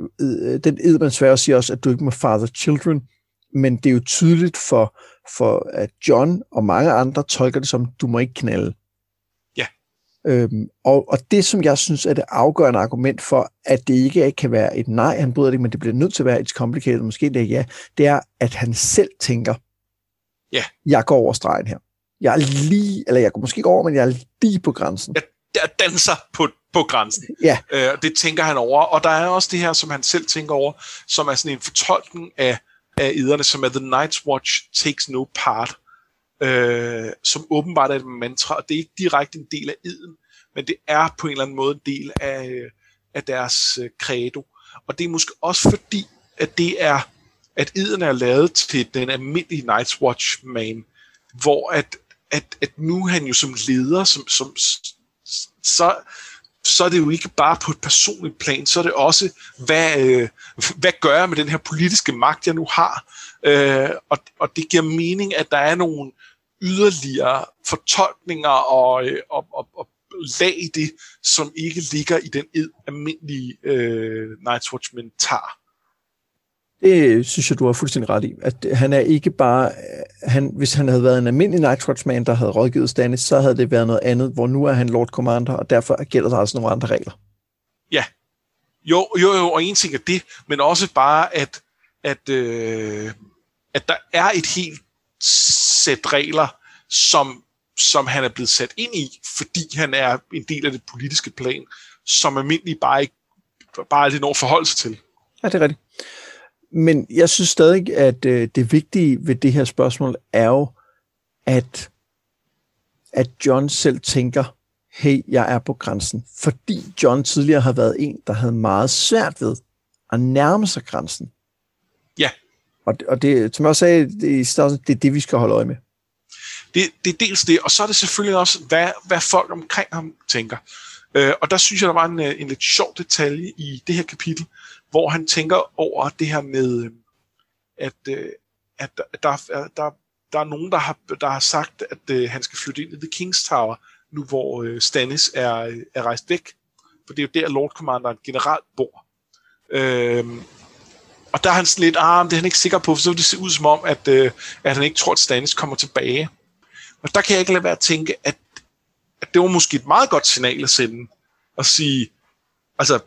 den ed, man sværger, siger også, at du ikke må father children, men det er jo tydeligt for, for at John og mange andre tolker det som, du må ikke knalde. Øhm, og, og det, som jeg synes er det afgørende argument for, at det ikke kan være et nej, han bryder det men det bliver nødt til at være et complicated, måske det er ja, det er, at han selv tænker, ja. jeg går over stregen her. Jeg er lige, eller jeg går måske ikke over, men jeg er lige på grænsen. Jeg, danser på, på grænsen. Ja. Øh, det tænker han over. Og der er også det her, som han selv tænker over, som er sådan en fortolkning af, af iderne, som er The Night's Watch takes no part øh, som åbenbart er et mantra, og det er ikke direkte en del af eden, men det er på en eller anden måde en del af, øh, af deres øh, credo. Og det er måske også fordi, at det er, at eden er lavet til den almindelige Night's Watch man, hvor at, at, at nu han jo som leder, som, som, så, så er det jo ikke bare på et personligt plan, så er det også, hvad, øh, hvad gør jeg med den her politiske magt, jeg nu har? Øh, og, og det giver mening, at der er nogle yderligere fortolkninger og, øh, og, og, og lag i det, som ikke ligger i den ed, almindelige øh, Night's Watchmen tager. Det synes jeg, du har fuldstændig ret i. At han er ikke bare... Han, hvis han havde været en almindelig Night Watchman, der havde rådgivet Stannis, så havde det været noget andet, hvor nu er han Lord Commander, og derfor gælder der altså nogle andre regler. Ja. Jo, jo, jo, og en ting er det, men også bare, at, at, øh, at der er et helt sæt regler, som, som han er blevet sat ind i, fordi han er en del af det politiske plan, som almindelig bare ikke bare aldrig når at forholde sig til. Ja, det er rigtigt. Men jeg synes stadig, at øh, det vigtige ved det her spørgsmål er jo, at, at John selv tænker, hey, jeg er på grænsen. Fordi John tidligere har været en, der havde meget svært ved at nærme sig grænsen. Ja. Og, og det, som jeg også sagde, det, det er det, vi skal holde øje med. Det, det er dels det, og så er det selvfølgelig også, hvad, hvad folk omkring ham tænker. Øh, og der synes jeg, der var en, øh, en lidt sjov detalje i det her kapitel, hvor han tænker over det her med, øh, at, øh, at der, der, der, der er nogen, der har, der har sagt, at at han skal flytte ind i The King's Tower, nu hvor Stannis er, er rejst væk. For det er jo der, Lord Commanderen generelt bor. Øh, og der er han sådan lidt, ah, det er han ikke sikker på, for så vil det se ud som om, at, øh, at han ikke tror, at Stannis kommer tilbage. Og der kan jeg ikke lade være at tænke, at, at det var måske et meget godt signal at sende, at sige, altså,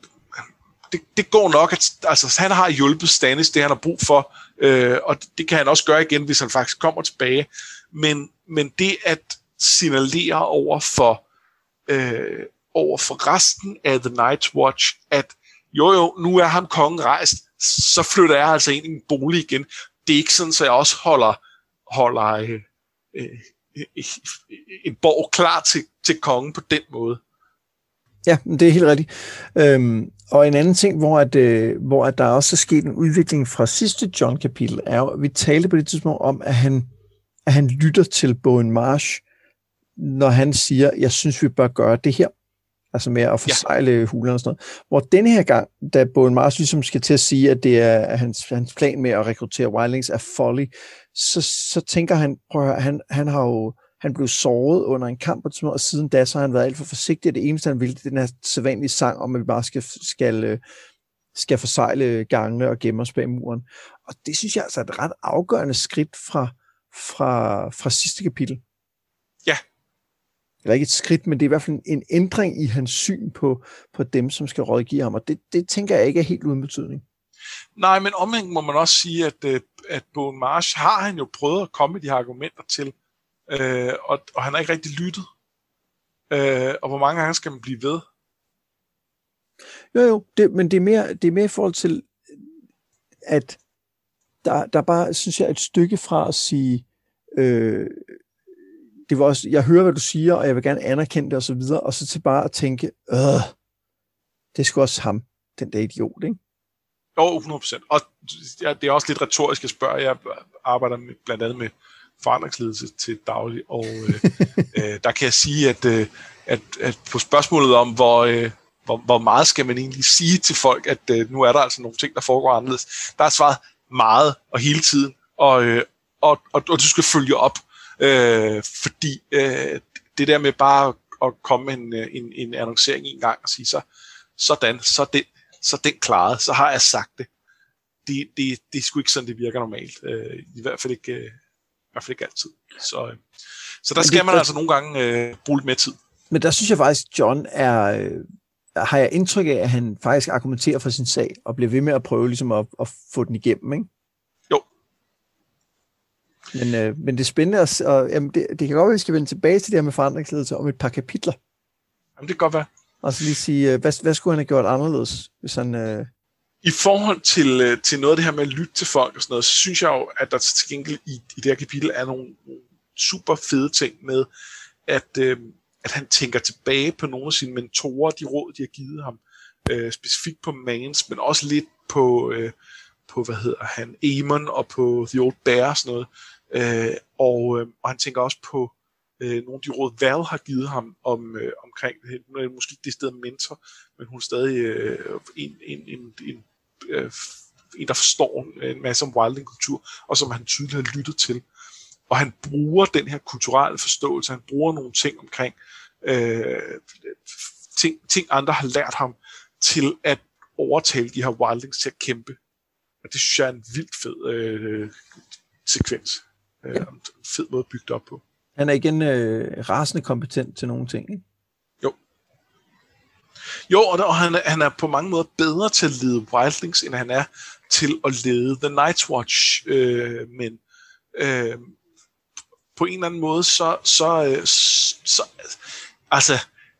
det, det går nok, at altså, han har hjulpet Stannis, det han har brug for, øh, og det kan han også gøre igen, hvis han faktisk kommer tilbage. Men, men det at signalere over for, øh, over for resten af The Night's Watch, at jo jo, nu er ham kongen rejst, så flytter jeg altså ind i en bolig igen. Det er ikke sådan, så jeg også holder, holder øh, øh, øh en borg klar til, til kongen på den måde. Ja, det er helt rigtigt. Øhm, og en anden ting, hvor, at, øh, hvor at der også er sket en udvikling fra sidste John-kapitel, er jo, at vi talte på det tidspunkt om, at han, at han lytter til Bowen Marsh, når han siger, jeg synes, vi bør gøre det her. Altså med at forsejle ja. hulerne og sådan noget. Hvor denne her gang, da Bowen Mars ligesom skal til at sige, at det er hans, hans plan med at rekruttere wildlings er folly, så, så tænker han, prøv at høre, han, han har jo han blev såret under en kamp, og siden da så har han været alt for forsigtig, det eneste han ville, det er den her sædvanlige sang om, at vi bare skal, skal, øh, skal forsejle gangene og gemme os bag muren. Og det synes jeg altså er et ret afgørende skridt fra, fra, fra sidste kapitel. Eller ikke et skridt, men det er i hvert fald en ændring i hans syn på, på dem, som skal rådgive ham, og det, det tænker jeg ikke er helt uden betydning. Nej, men omvendt må man også sige, at, øh, at på Marsh har han jo prøvet at komme med de her argumenter til, øh, og, og han har ikke rigtig lyttet. Øh, og hvor mange gange skal man blive ved? Jo, jo, det, men det er, mere, det er mere i forhold til, at der, der er bare, synes jeg, et stykke fra at sige, øh, det var også, jeg hører, hvad du siger, og jeg vil gerne anerkende det og så videre, og så til bare at tænke, øh, det er sgu også ham, den der idiot, ikke? Jo, 100%. Og det er også lidt retorisk at spørge. Jeg arbejder med, blandt andet med forandringsledelse til daglig, og øh, øh, der kan jeg sige, at, øh, at, at på spørgsmålet om, hvor, øh, hvor, hvor meget skal man egentlig sige til folk, at øh, nu er der altså nogle ting, der foregår anderledes, der er svaret meget og hele tiden, og, øh, og, og, og du skal følge op. Øh, fordi øh, det der med bare at komme en, øh, en, en annoncering en gang og sige, så sådan, så den, så den klaret, så har jeg sagt det. Det, det, det er sgu ikke sådan, det virker normalt. Øh, I hvert fald ikke, øh, i hvert fald ikke altid. Så, øh, så der skal man altså nogle gange øh, bruge lidt mere tid. Men der synes jeg faktisk, John er, øh, har jeg indtryk af, at han faktisk argumenterer for sin sag, og bliver ved med at prøve ligesom at, at få den igennem, ikke? Men, øh, men det er spændende, at, og, jamen det, det kan godt være, at vi skal vende tilbage til det her med forandringsledelse om et par kapitler. Jamen det kan godt være. Og så lige sige, øh, hvad, hvad skulle han have gjort anderledes, hvis han... Øh... I forhold til, øh, til noget af det her med at lytte til folk og sådan noget, så synes jeg jo, at der til gengæld i, i det her kapitel er nogle, super fede ting med, at, øh, at han tænker tilbage på nogle af sine mentorer, de råd, de har givet ham, øh, specifikt på Mans, men også lidt på, øh, på hvad hedder han, Amon og på The Old Bear og sådan noget, Øh, og, øh, og han tænker også på øh, nogle af de råd, Val har givet ham om, øh, omkring det. Hun er måske ikke det sted mentor, men hun er stadig øh, en, en, en, en, øh, en, der forstår en masse om wilding-kultur, og som han tydeligt har lyttet til. Og han bruger den her kulturelle forståelse, han bruger nogle ting omkring øh, ting, ting, andre har lært ham, til at overtale de her wildlings til at kæmpe. Og det synes jeg er en vildt fed øh, sekvens. Øh, ja. Fed måde at bygge det op på. Han er igen øh, rasende kompetent til nogle ting, ikke? Jo. Jo, og, der, og han, er, han er på mange måder bedre til at lede Wildlings, end han er til at lede The Night's Watch. Øh, men øh, på en eller anden måde, så, så, øh, så altså,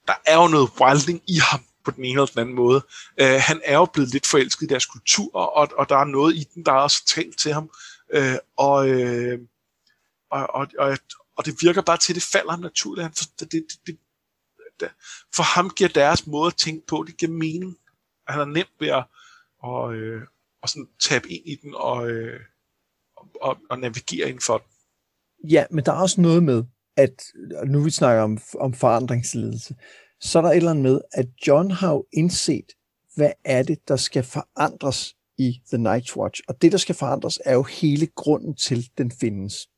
der er jo noget Wildling i ham på den ene eller den anden måde. Øh, han er jo blevet lidt forelsket i deres kultur, og, og der er noget i den, der er også talt til ham. Øh, og, øh, og, og, og, og det virker bare til, at det falder ham naturligt. Han, det, det, det, det, for ham giver deres måde at tænke på, det giver mening. Han er nemt ved at og, øh, og sådan tabe ind i den og, øh, og, og navigere inden for den. Ja, men der er også noget med, at nu vi snakker om, om forandringsledelse, så er der et eller andet med, at John har jo indset, hvad er det, der skal forandres i The Night's Watch. Og det, der skal forandres, er jo hele grunden til, den findes.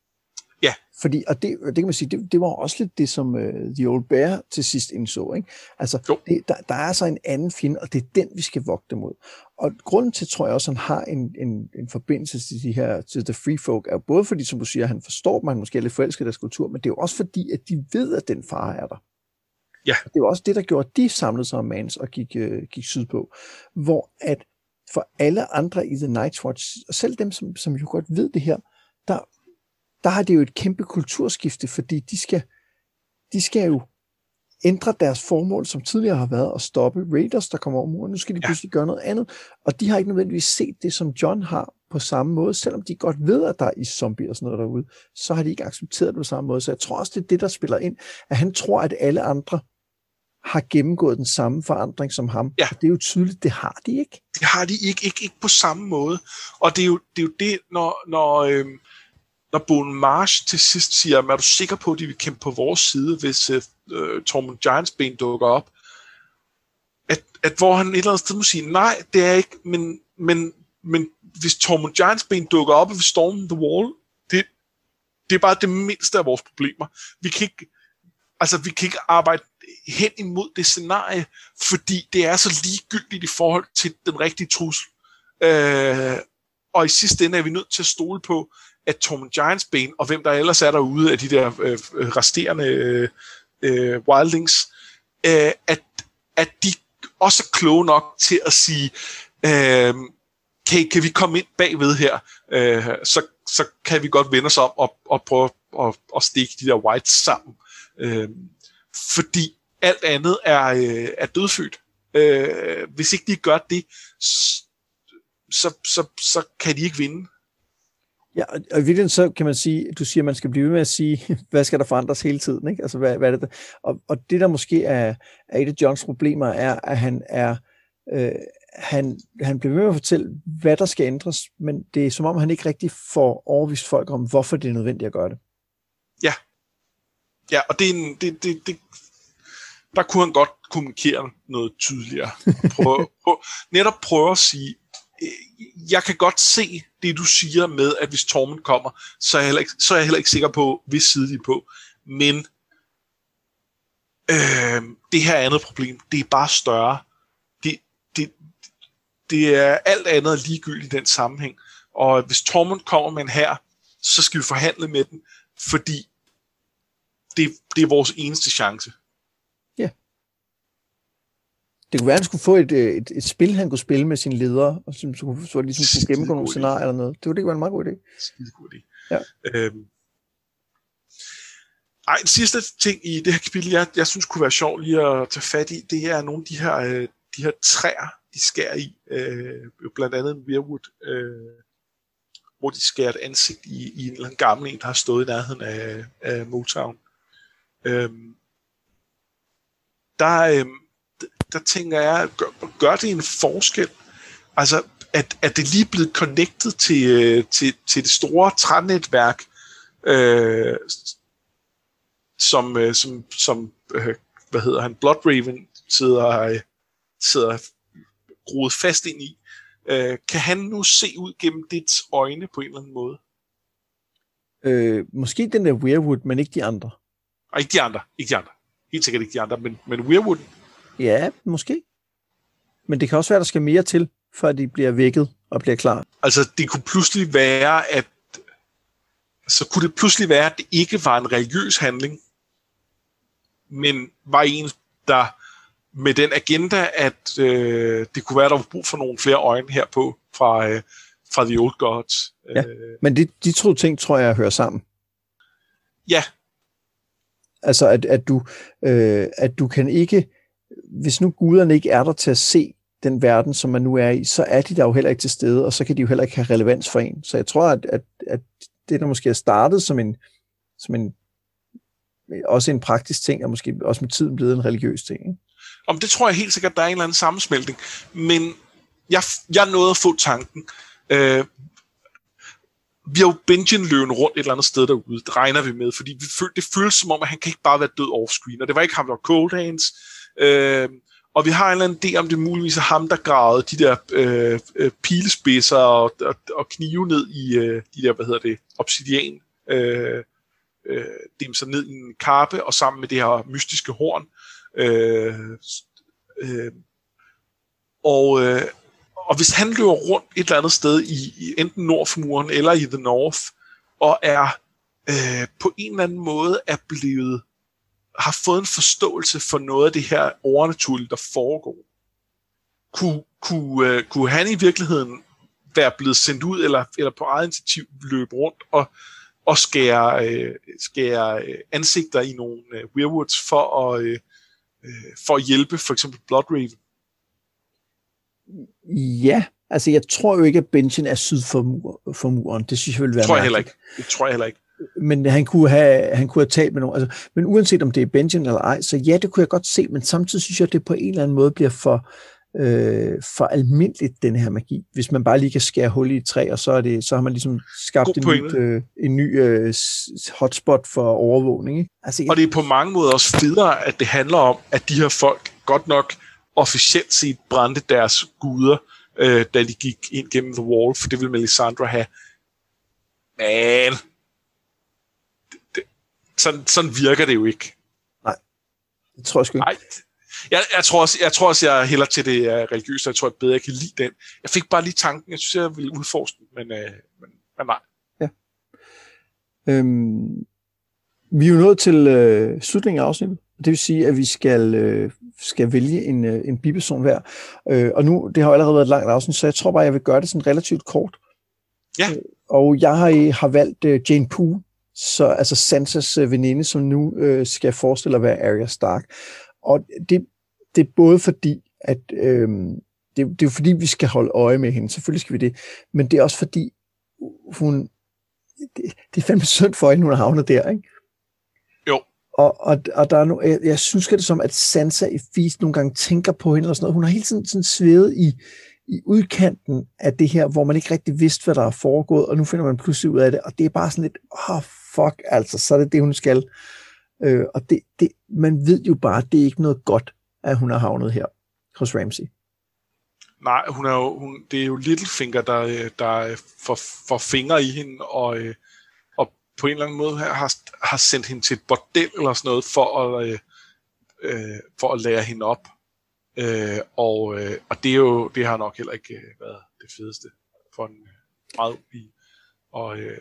Ja. Fordi, og det, det kan man sige, det, det var også lidt det, som uh, The Old Bear til sidst indså. Ikke? Altså, det, der, der er altså en anden fjende, og det er den, vi skal vogte mod. Og grunden til, tror jeg også, han har en, en, en forbindelse til de her, til The Free Folk, er jo både fordi, som du siger, han forstår dem, han måske er lidt forelsket deres kultur, men det er jo også fordi, at de ved, at den far er der. Ja. Og det var også det, der gjorde, at de samlede sig om Mans og gik, uh, gik sydpå. Hvor at for alle andre i The Night's Watch, og selv dem, som, som jo godt ved det her, der, der har det jo et kæmpe kulturskifte, fordi de skal, de skal jo ændrer deres formål, som tidligere har været at stoppe Raiders, der kommer over muren. Nu skal de pludselig ja. gøre noget andet, og de har ikke nødvendigvis set det, som John har på samme måde, selvom de godt ved, at der er zombie og sådan noget derude, så har de ikke accepteret det på samme måde. Så jeg tror også, det er det, der spiller ind, at han tror, at alle andre har gennemgået den samme forandring som ham. Ja. Og det er jo tydeligt, det har de ikke. Det har de ikke, ikke, ikke på samme måde. Og det er jo det, er jo det når, når, øh, når Bon Marsh til sidst siger, er du sikker på, at de vil kæmpe på vores side, hvis øh, øh, Tormund Giants ben dukker op? At, at hvor han et eller andet sted må sige, nej, det er ikke, men, men, men hvis Tormund Giants ben dukker op, og vi stormer The Wall, det, det er bare det mindste af vores problemer. Vi kan ikke, altså, vi kan ikke arbejde hen imod det scenarie, fordi det er så ligegyldigt i forhold til den rigtige trussel. Øh, og i sidste ende er vi nødt til at stole på, at Tom Giants ben, og hvem der ellers er derude af de der øh, øh, resterende øh, øh, wildlings, øh, at, at de også er kloge nok til at sige, øh, kan, kan vi komme ind bagved her, øh, så, så kan vi godt vende os om og, og prøve at, at stikke de der whites sammen. Øh, fordi alt andet er, øh, er dødfødt. Øh, hvis ikke de gør det, så, så, så kan de ikke vinde. Ja, og i virkeligheden så kan man sige, du siger, at man skal blive ved med at sige, hvad skal der forandres hele tiden, ikke? Altså, hvad, hvad er det der? Og, og det, der måske er, er et af Johns problemer, er, at han er, øh, han, han bliver ved med at fortælle, hvad der skal ændres, men det er som om, han ikke rigtig får overvist folk om, hvorfor det er nødvendigt at gøre det. Ja. Ja, og det, er en, det, det, det, der kunne han godt kommunikere noget tydeligere. Prøve, prøve, netop prøve at sige, Øh, jeg kan godt se det, du siger med, at hvis Tormund kommer, så er jeg heller ikke, så er jeg heller ikke sikker på, hvis side de er på. Men øh, det her andet problem, det er bare større. Det, det, det er alt andet ligegyldigt i den sammenhæng. Og hvis Tormund kommer med en her, så skal vi forhandle med den, fordi det, det er vores eneste chance. Det kunne være, at han skulle få et, øh, et, et spil, han kunne spille med sine ledere, og som, så, så ligesom kunne gennemgå nogle scenarier eller noget. Det kunne det være en meget god idé. Skide god idé. Ja. Øhm. Ej, den sidste ting i det her kapitel, jeg, jeg synes kunne være sjovt lige at tage fat i, det er nogle af de her, øh, de her træer, de skærer i. Øh, blandt andet en weirwood, øh, hvor de skærer et ansigt i, i en eller anden gammel en, der har stået i nærheden af, af Motown. Øh, der, øh, der tænker jeg, gør, gør det en forskel? Altså, at, at det lige blevet connected til, øh, til, til det store trænetværk, øh, som, øh, som, som øh, hvad hedder han, Blood Raven sidder, øh, sidder groet fast ind i. Øh, kan han nu se ud gennem dit øjne på en eller anden måde? Øh, måske den der Weirwood, men ikke de andre. Og ikke de andre, ikke de andre. Helt sikkert ikke de andre, men, men Weirwood Ja, måske. Men det kan også være, der skal mere til, før de bliver vækket og bliver klar. Altså, det kunne pludselig være, at så kunne det pludselig være, at det ikke var en religiøs handling, men var en, der med den agenda, at øh, det kunne være, at der var brug for nogle flere øjne herpå fra, øh, fra The Old Gods. Ja, øh. men de, de to ting, tror jeg, hører sammen. Ja. Altså, at, at, du, øh, at du kan ikke hvis nu guderne ikke er der til at se den verden, som man nu er i, så er de der jo heller ikke til stede, og så kan de jo heller ikke have relevans for en. Så jeg tror, at, at, at det, der måske er startet som en, som en også en praktisk ting, og måske også med tiden blevet en religiøs ting. Ikke? Om det tror jeg helt sikkert, der er en eller anden sammensmeltning. Men jeg, jeg nåede at få tanken. Øh, vi har jo Benjen løven rundt et eller andet sted derude, det regner vi med, fordi vi føl, det føles som om, at han kan ikke bare være død offscreen, og det var ikke ham, der var cold hands, Øh, og vi har en eller anden idé om, det muligvis er ham, der gravede de der øh, øh, pilespidser og, og, og knive ned i øh, de der, hvad hedder det, obsidian. Øh, øh, dem så ned i en karpe, og sammen med det her mystiske horn. Øh, øh, og, øh, og hvis han løber rundt et eller andet sted i, i enten nord for muren eller i The North, og er øh, på en eller anden måde er blevet har fået en forståelse for noget af det her overnaturlige, der foregår. Kunne, kunne, uh, kunne han i virkeligheden være blevet sendt ud, eller, eller på eget initiativ løbe rundt og, og skære, uh, skære uh, ansigter i nogle uh, weirwoods for at, uh, øh, for at hjælpe for eksempel Blood Raven. Ja, altså jeg tror jo ikke, at Benjen er syd for, mur, for muren. Det synes jeg vil være Det tror jeg mærkeligt. heller ikke. Det tror jeg heller ikke. Men han kunne have, han kunne have talt med nogen. Altså, men uanset om det er Benjamin eller ej, så ja, det kunne jeg godt se, men samtidig synes jeg, at det på en eller anden måde bliver for, øh, for almindeligt, den her magi. Hvis man bare lige kan skære hul i et træ, og så, er det, så har man ligesom skabt en, nyt, øh, en ny øh, hotspot for overvågning. Ikke? Altså, jeg, Og det er på mange måder også federe, at det handler om, at de her folk godt nok officielt set brændte deres guder, øh, da de gik ind gennem The Wall, for det ville Melisandre have. Det, sådan, sådan virker det jo ikke. det tror jeg sgu ikke. Nej. Jeg, jeg, tror også, jeg tror også, jeg hælder til det uh, religiøse, og jeg tror, jeg bedre kan lide den. Jeg fik bare lige tanken, jeg synes, jeg ville udforske den, men, uh, men, men nej. Øhm, vi er jo nået til øh, slutningen af afsnittet. Det vil sige, at vi skal, øh, skal vælge en, øh, en biperson hver. Øh, og nu, det har jo allerede været et langt afsnit, så jeg tror bare, jeg vil gøre det sådan relativt kort. Ja. Øh, Og jeg har, har valgt øh, Jane Poole, så, altså Sansas øh, veninde, som nu øh, skal forestille at være Arya Stark. Og det, det er både fordi, at øh, det, det er jo fordi, vi skal holde øje med hende. Selvfølgelig skal vi det. Men det er også fordi, hun, det, det er fandme synd for hende, hun har havnet der, ikke? Jo. Og, og, og der er no, jeg, jeg synes det som, at Sansa i Feast nogle gange tænker på hende, og sådan noget. hun har hele tiden sådan svevet i, i udkanten af det her, hvor man ikke rigtig vidste, hvad der er foregået, og nu finder man pludselig ud af det, og det er bare sådan lidt, åh, oh, fuck, altså, så er det det, hun skal. Øh, og det, det, man ved jo bare, det er ikke noget godt, at hun har havnet her hos Ramsey. Nej, hun er jo, hun, det er jo Littlefinger, der, øh, der øh, får, får fingre i hende, og, øh, og på en eller anden måde har, har sendt hende til et bordel eller sådan noget, for at, øh, for at lære hende op. Øh, og, øh, og det, er jo, det har nok heller ikke været det fedeste for en meget ung pige. Og, øh,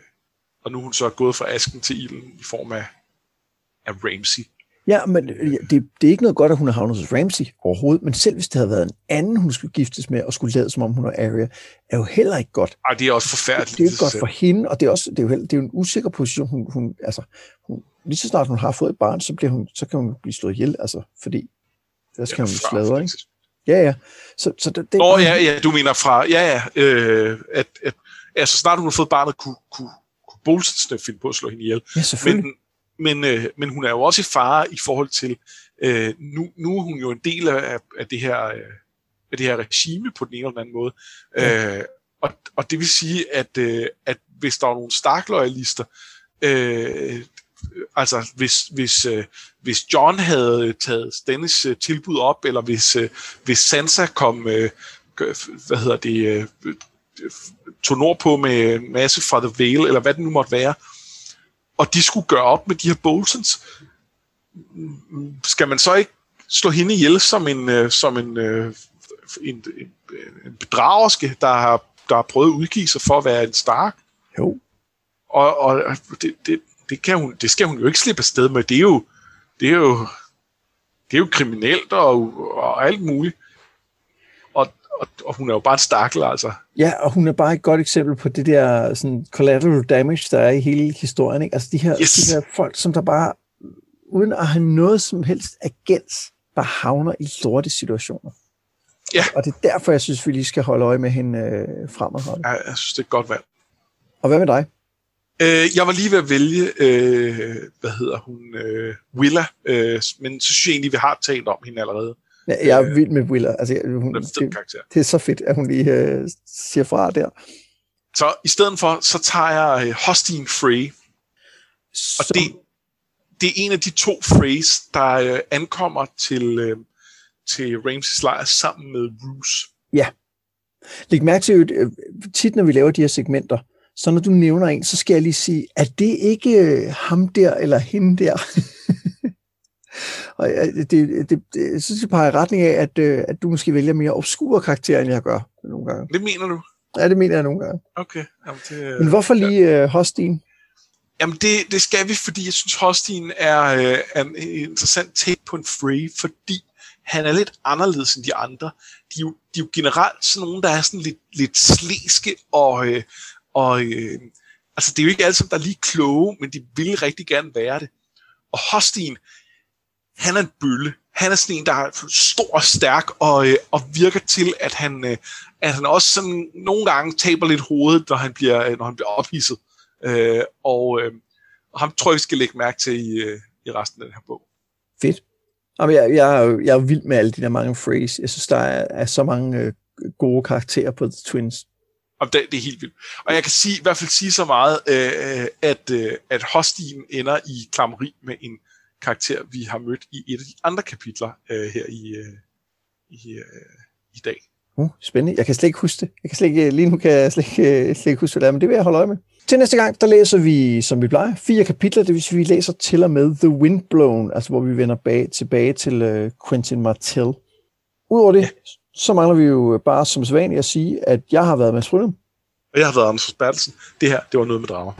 og nu er hun så gået fra asken til ilden i form af, af Ramsey. Ja, men øh, det, det er ikke noget godt, at hun har havnet hos Ramsey overhovedet, men selv hvis det havde været en anden, hun skulle giftes med, og skulle lade som om hun var Arya, er jo heller ikke godt. Ej, det er også forfærdeligt. det er jo ikke godt for hende, og det er, også, det er, jo, heller, det er jo en usikker position. Hun, hun, altså, hun, lige så snart hun har fået et barn, så, bliver hun, så kan hun blive slået ihjel, altså, fordi skal Ja, hun før, sladre, ikke? Ja, ja. Så, så det, det, Nå, ja, ja, du mener fra, ja, ja, øh, at, at altså, snart hun har fået barnet, kunne, kunne, kunne Bolsensne finde på at slå hende ihjel. ja. Men, men, øh, men hun er jo også i fare i forhold til, øh, nu, nu er hun jo en del af, af, det her, øh, af det her regime på den ene eller den anden måde. Ja. Øh, og, og det vil sige, at, øh, at hvis der er nogle Stark-loyalister, øh, altså hvis, hvis, øh, hvis John havde taget Stennis øh, tilbud op, eller hvis, øh, hvis Sansa kom, øh, hvad hedder det, øh, tog nord på med masse fra The Vale, eller hvad det nu måtte være, og de skulle gøre op med de her Boltons, mm, skal man så ikke slå hende ihjel som en, øh, som en, øh, en, en, en bedragerske, der har, der har prøvet at udgive sig for at være en Stark? Jo. Og, og det, det, det, kan hun, det skal hun jo ikke slippe afsted med. Det er jo, det er jo, det er jo kriminelt og, og alt muligt. Og, og, hun er jo bare en stakkel, altså. Ja, og hun er bare et godt eksempel på det der sådan, collateral damage, der er i hele historien. Ikke? Altså de her, Yes. de her folk, som der bare, uden at have noget som helst agens, bare havner i lorte situationer. Ja. Og det er derfor, jeg synes, vi lige skal holde øje med hende øh, fremadrettet. Jeg, jeg synes, det er et godt valg. Og hvad med dig? Øh, jeg var lige ved at vælge, øh, hvad hedder hun, øh, Willa, øh, men så synes jeg egentlig, vi har talt om hende allerede. Ja, jeg er vild med Willa. Altså, hun, det, det er så fedt, at hun lige øh, siger fra der. Så i stedet for, så tager jeg øh, Hostine Frey, og Så, det, det er en af de to Freys, der øh, ankommer til, øh, til Ramses lejr sammen med Roose. Læg mærke til, øh, tit når vi laver de her segmenter, så når du nævner en, så skal jeg lige sige, er det ikke øh, ham der eller hende der? og øh, det, det, det, det synes jeg peger i retning af, at, øh, at du måske vælger mere obskure karakterer, end jeg gør nogle gange. Det mener du? Ja, det mener jeg nogle gange. Okay. Jamen, det, Men hvorfor lige øh, Hostin? Jamen det, det skal vi, fordi jeg synes, Hostine er, øh, er en interessant take på en Frey, fordi han er lidt anderledes end de andre. De er jo, de er jo generelt sådan nogle, der er sådan lidt, lidt slæske, og, øh, og øh, altså det er jo ikke alle sammen, der er lige kloge, men de vil rigtig gerne være det. Og Hostine, han er en bølle. han er sådan en, der er stor og stærk, og, øh, og virker til, at han, øh, at han også sådan nogle gange taber lidt hovedet, når han bliver, øh, når han bliver ophidset. Øh, og, øh, og ham tror jeg, skal lægge mærke til i, øh, i resten af den her bog. Fedt. Jamen, jeg, jeg, er jo, jeg er vild med alle de der mange phrase. Jeg synes, der er, er så mange øh, gode karakterer på The Twins. Og det, det er helt vildt. Og jeg kan sige, i hvert fald sige så meget, øh, at, øh, at Hostien ender i klammeri med en karakter, vi har mødt i et af de andre kapitler øh, her i, øh, i, øh, i dag. Uh, spændende. Jeg kan slet ikke huske det. Jeg kan slet ikke, lige nu kan jeg slet ikke, slet ikke huske, hvad det er, men det vil jeg holde øje med. Til næste gang, der læser vi, som vi plejer, fire kapitler, det vil sige, vi læser til og med The Windblown, altså hvor vi vender bag, tilbage til uh, Quentin Martell. Udover det, ja. så mangler vi jo bare som sædvanligt at sige, at jeg har været med Frølum. Og jeg har været Anders Bertelsen. Det her, det var noget med drama.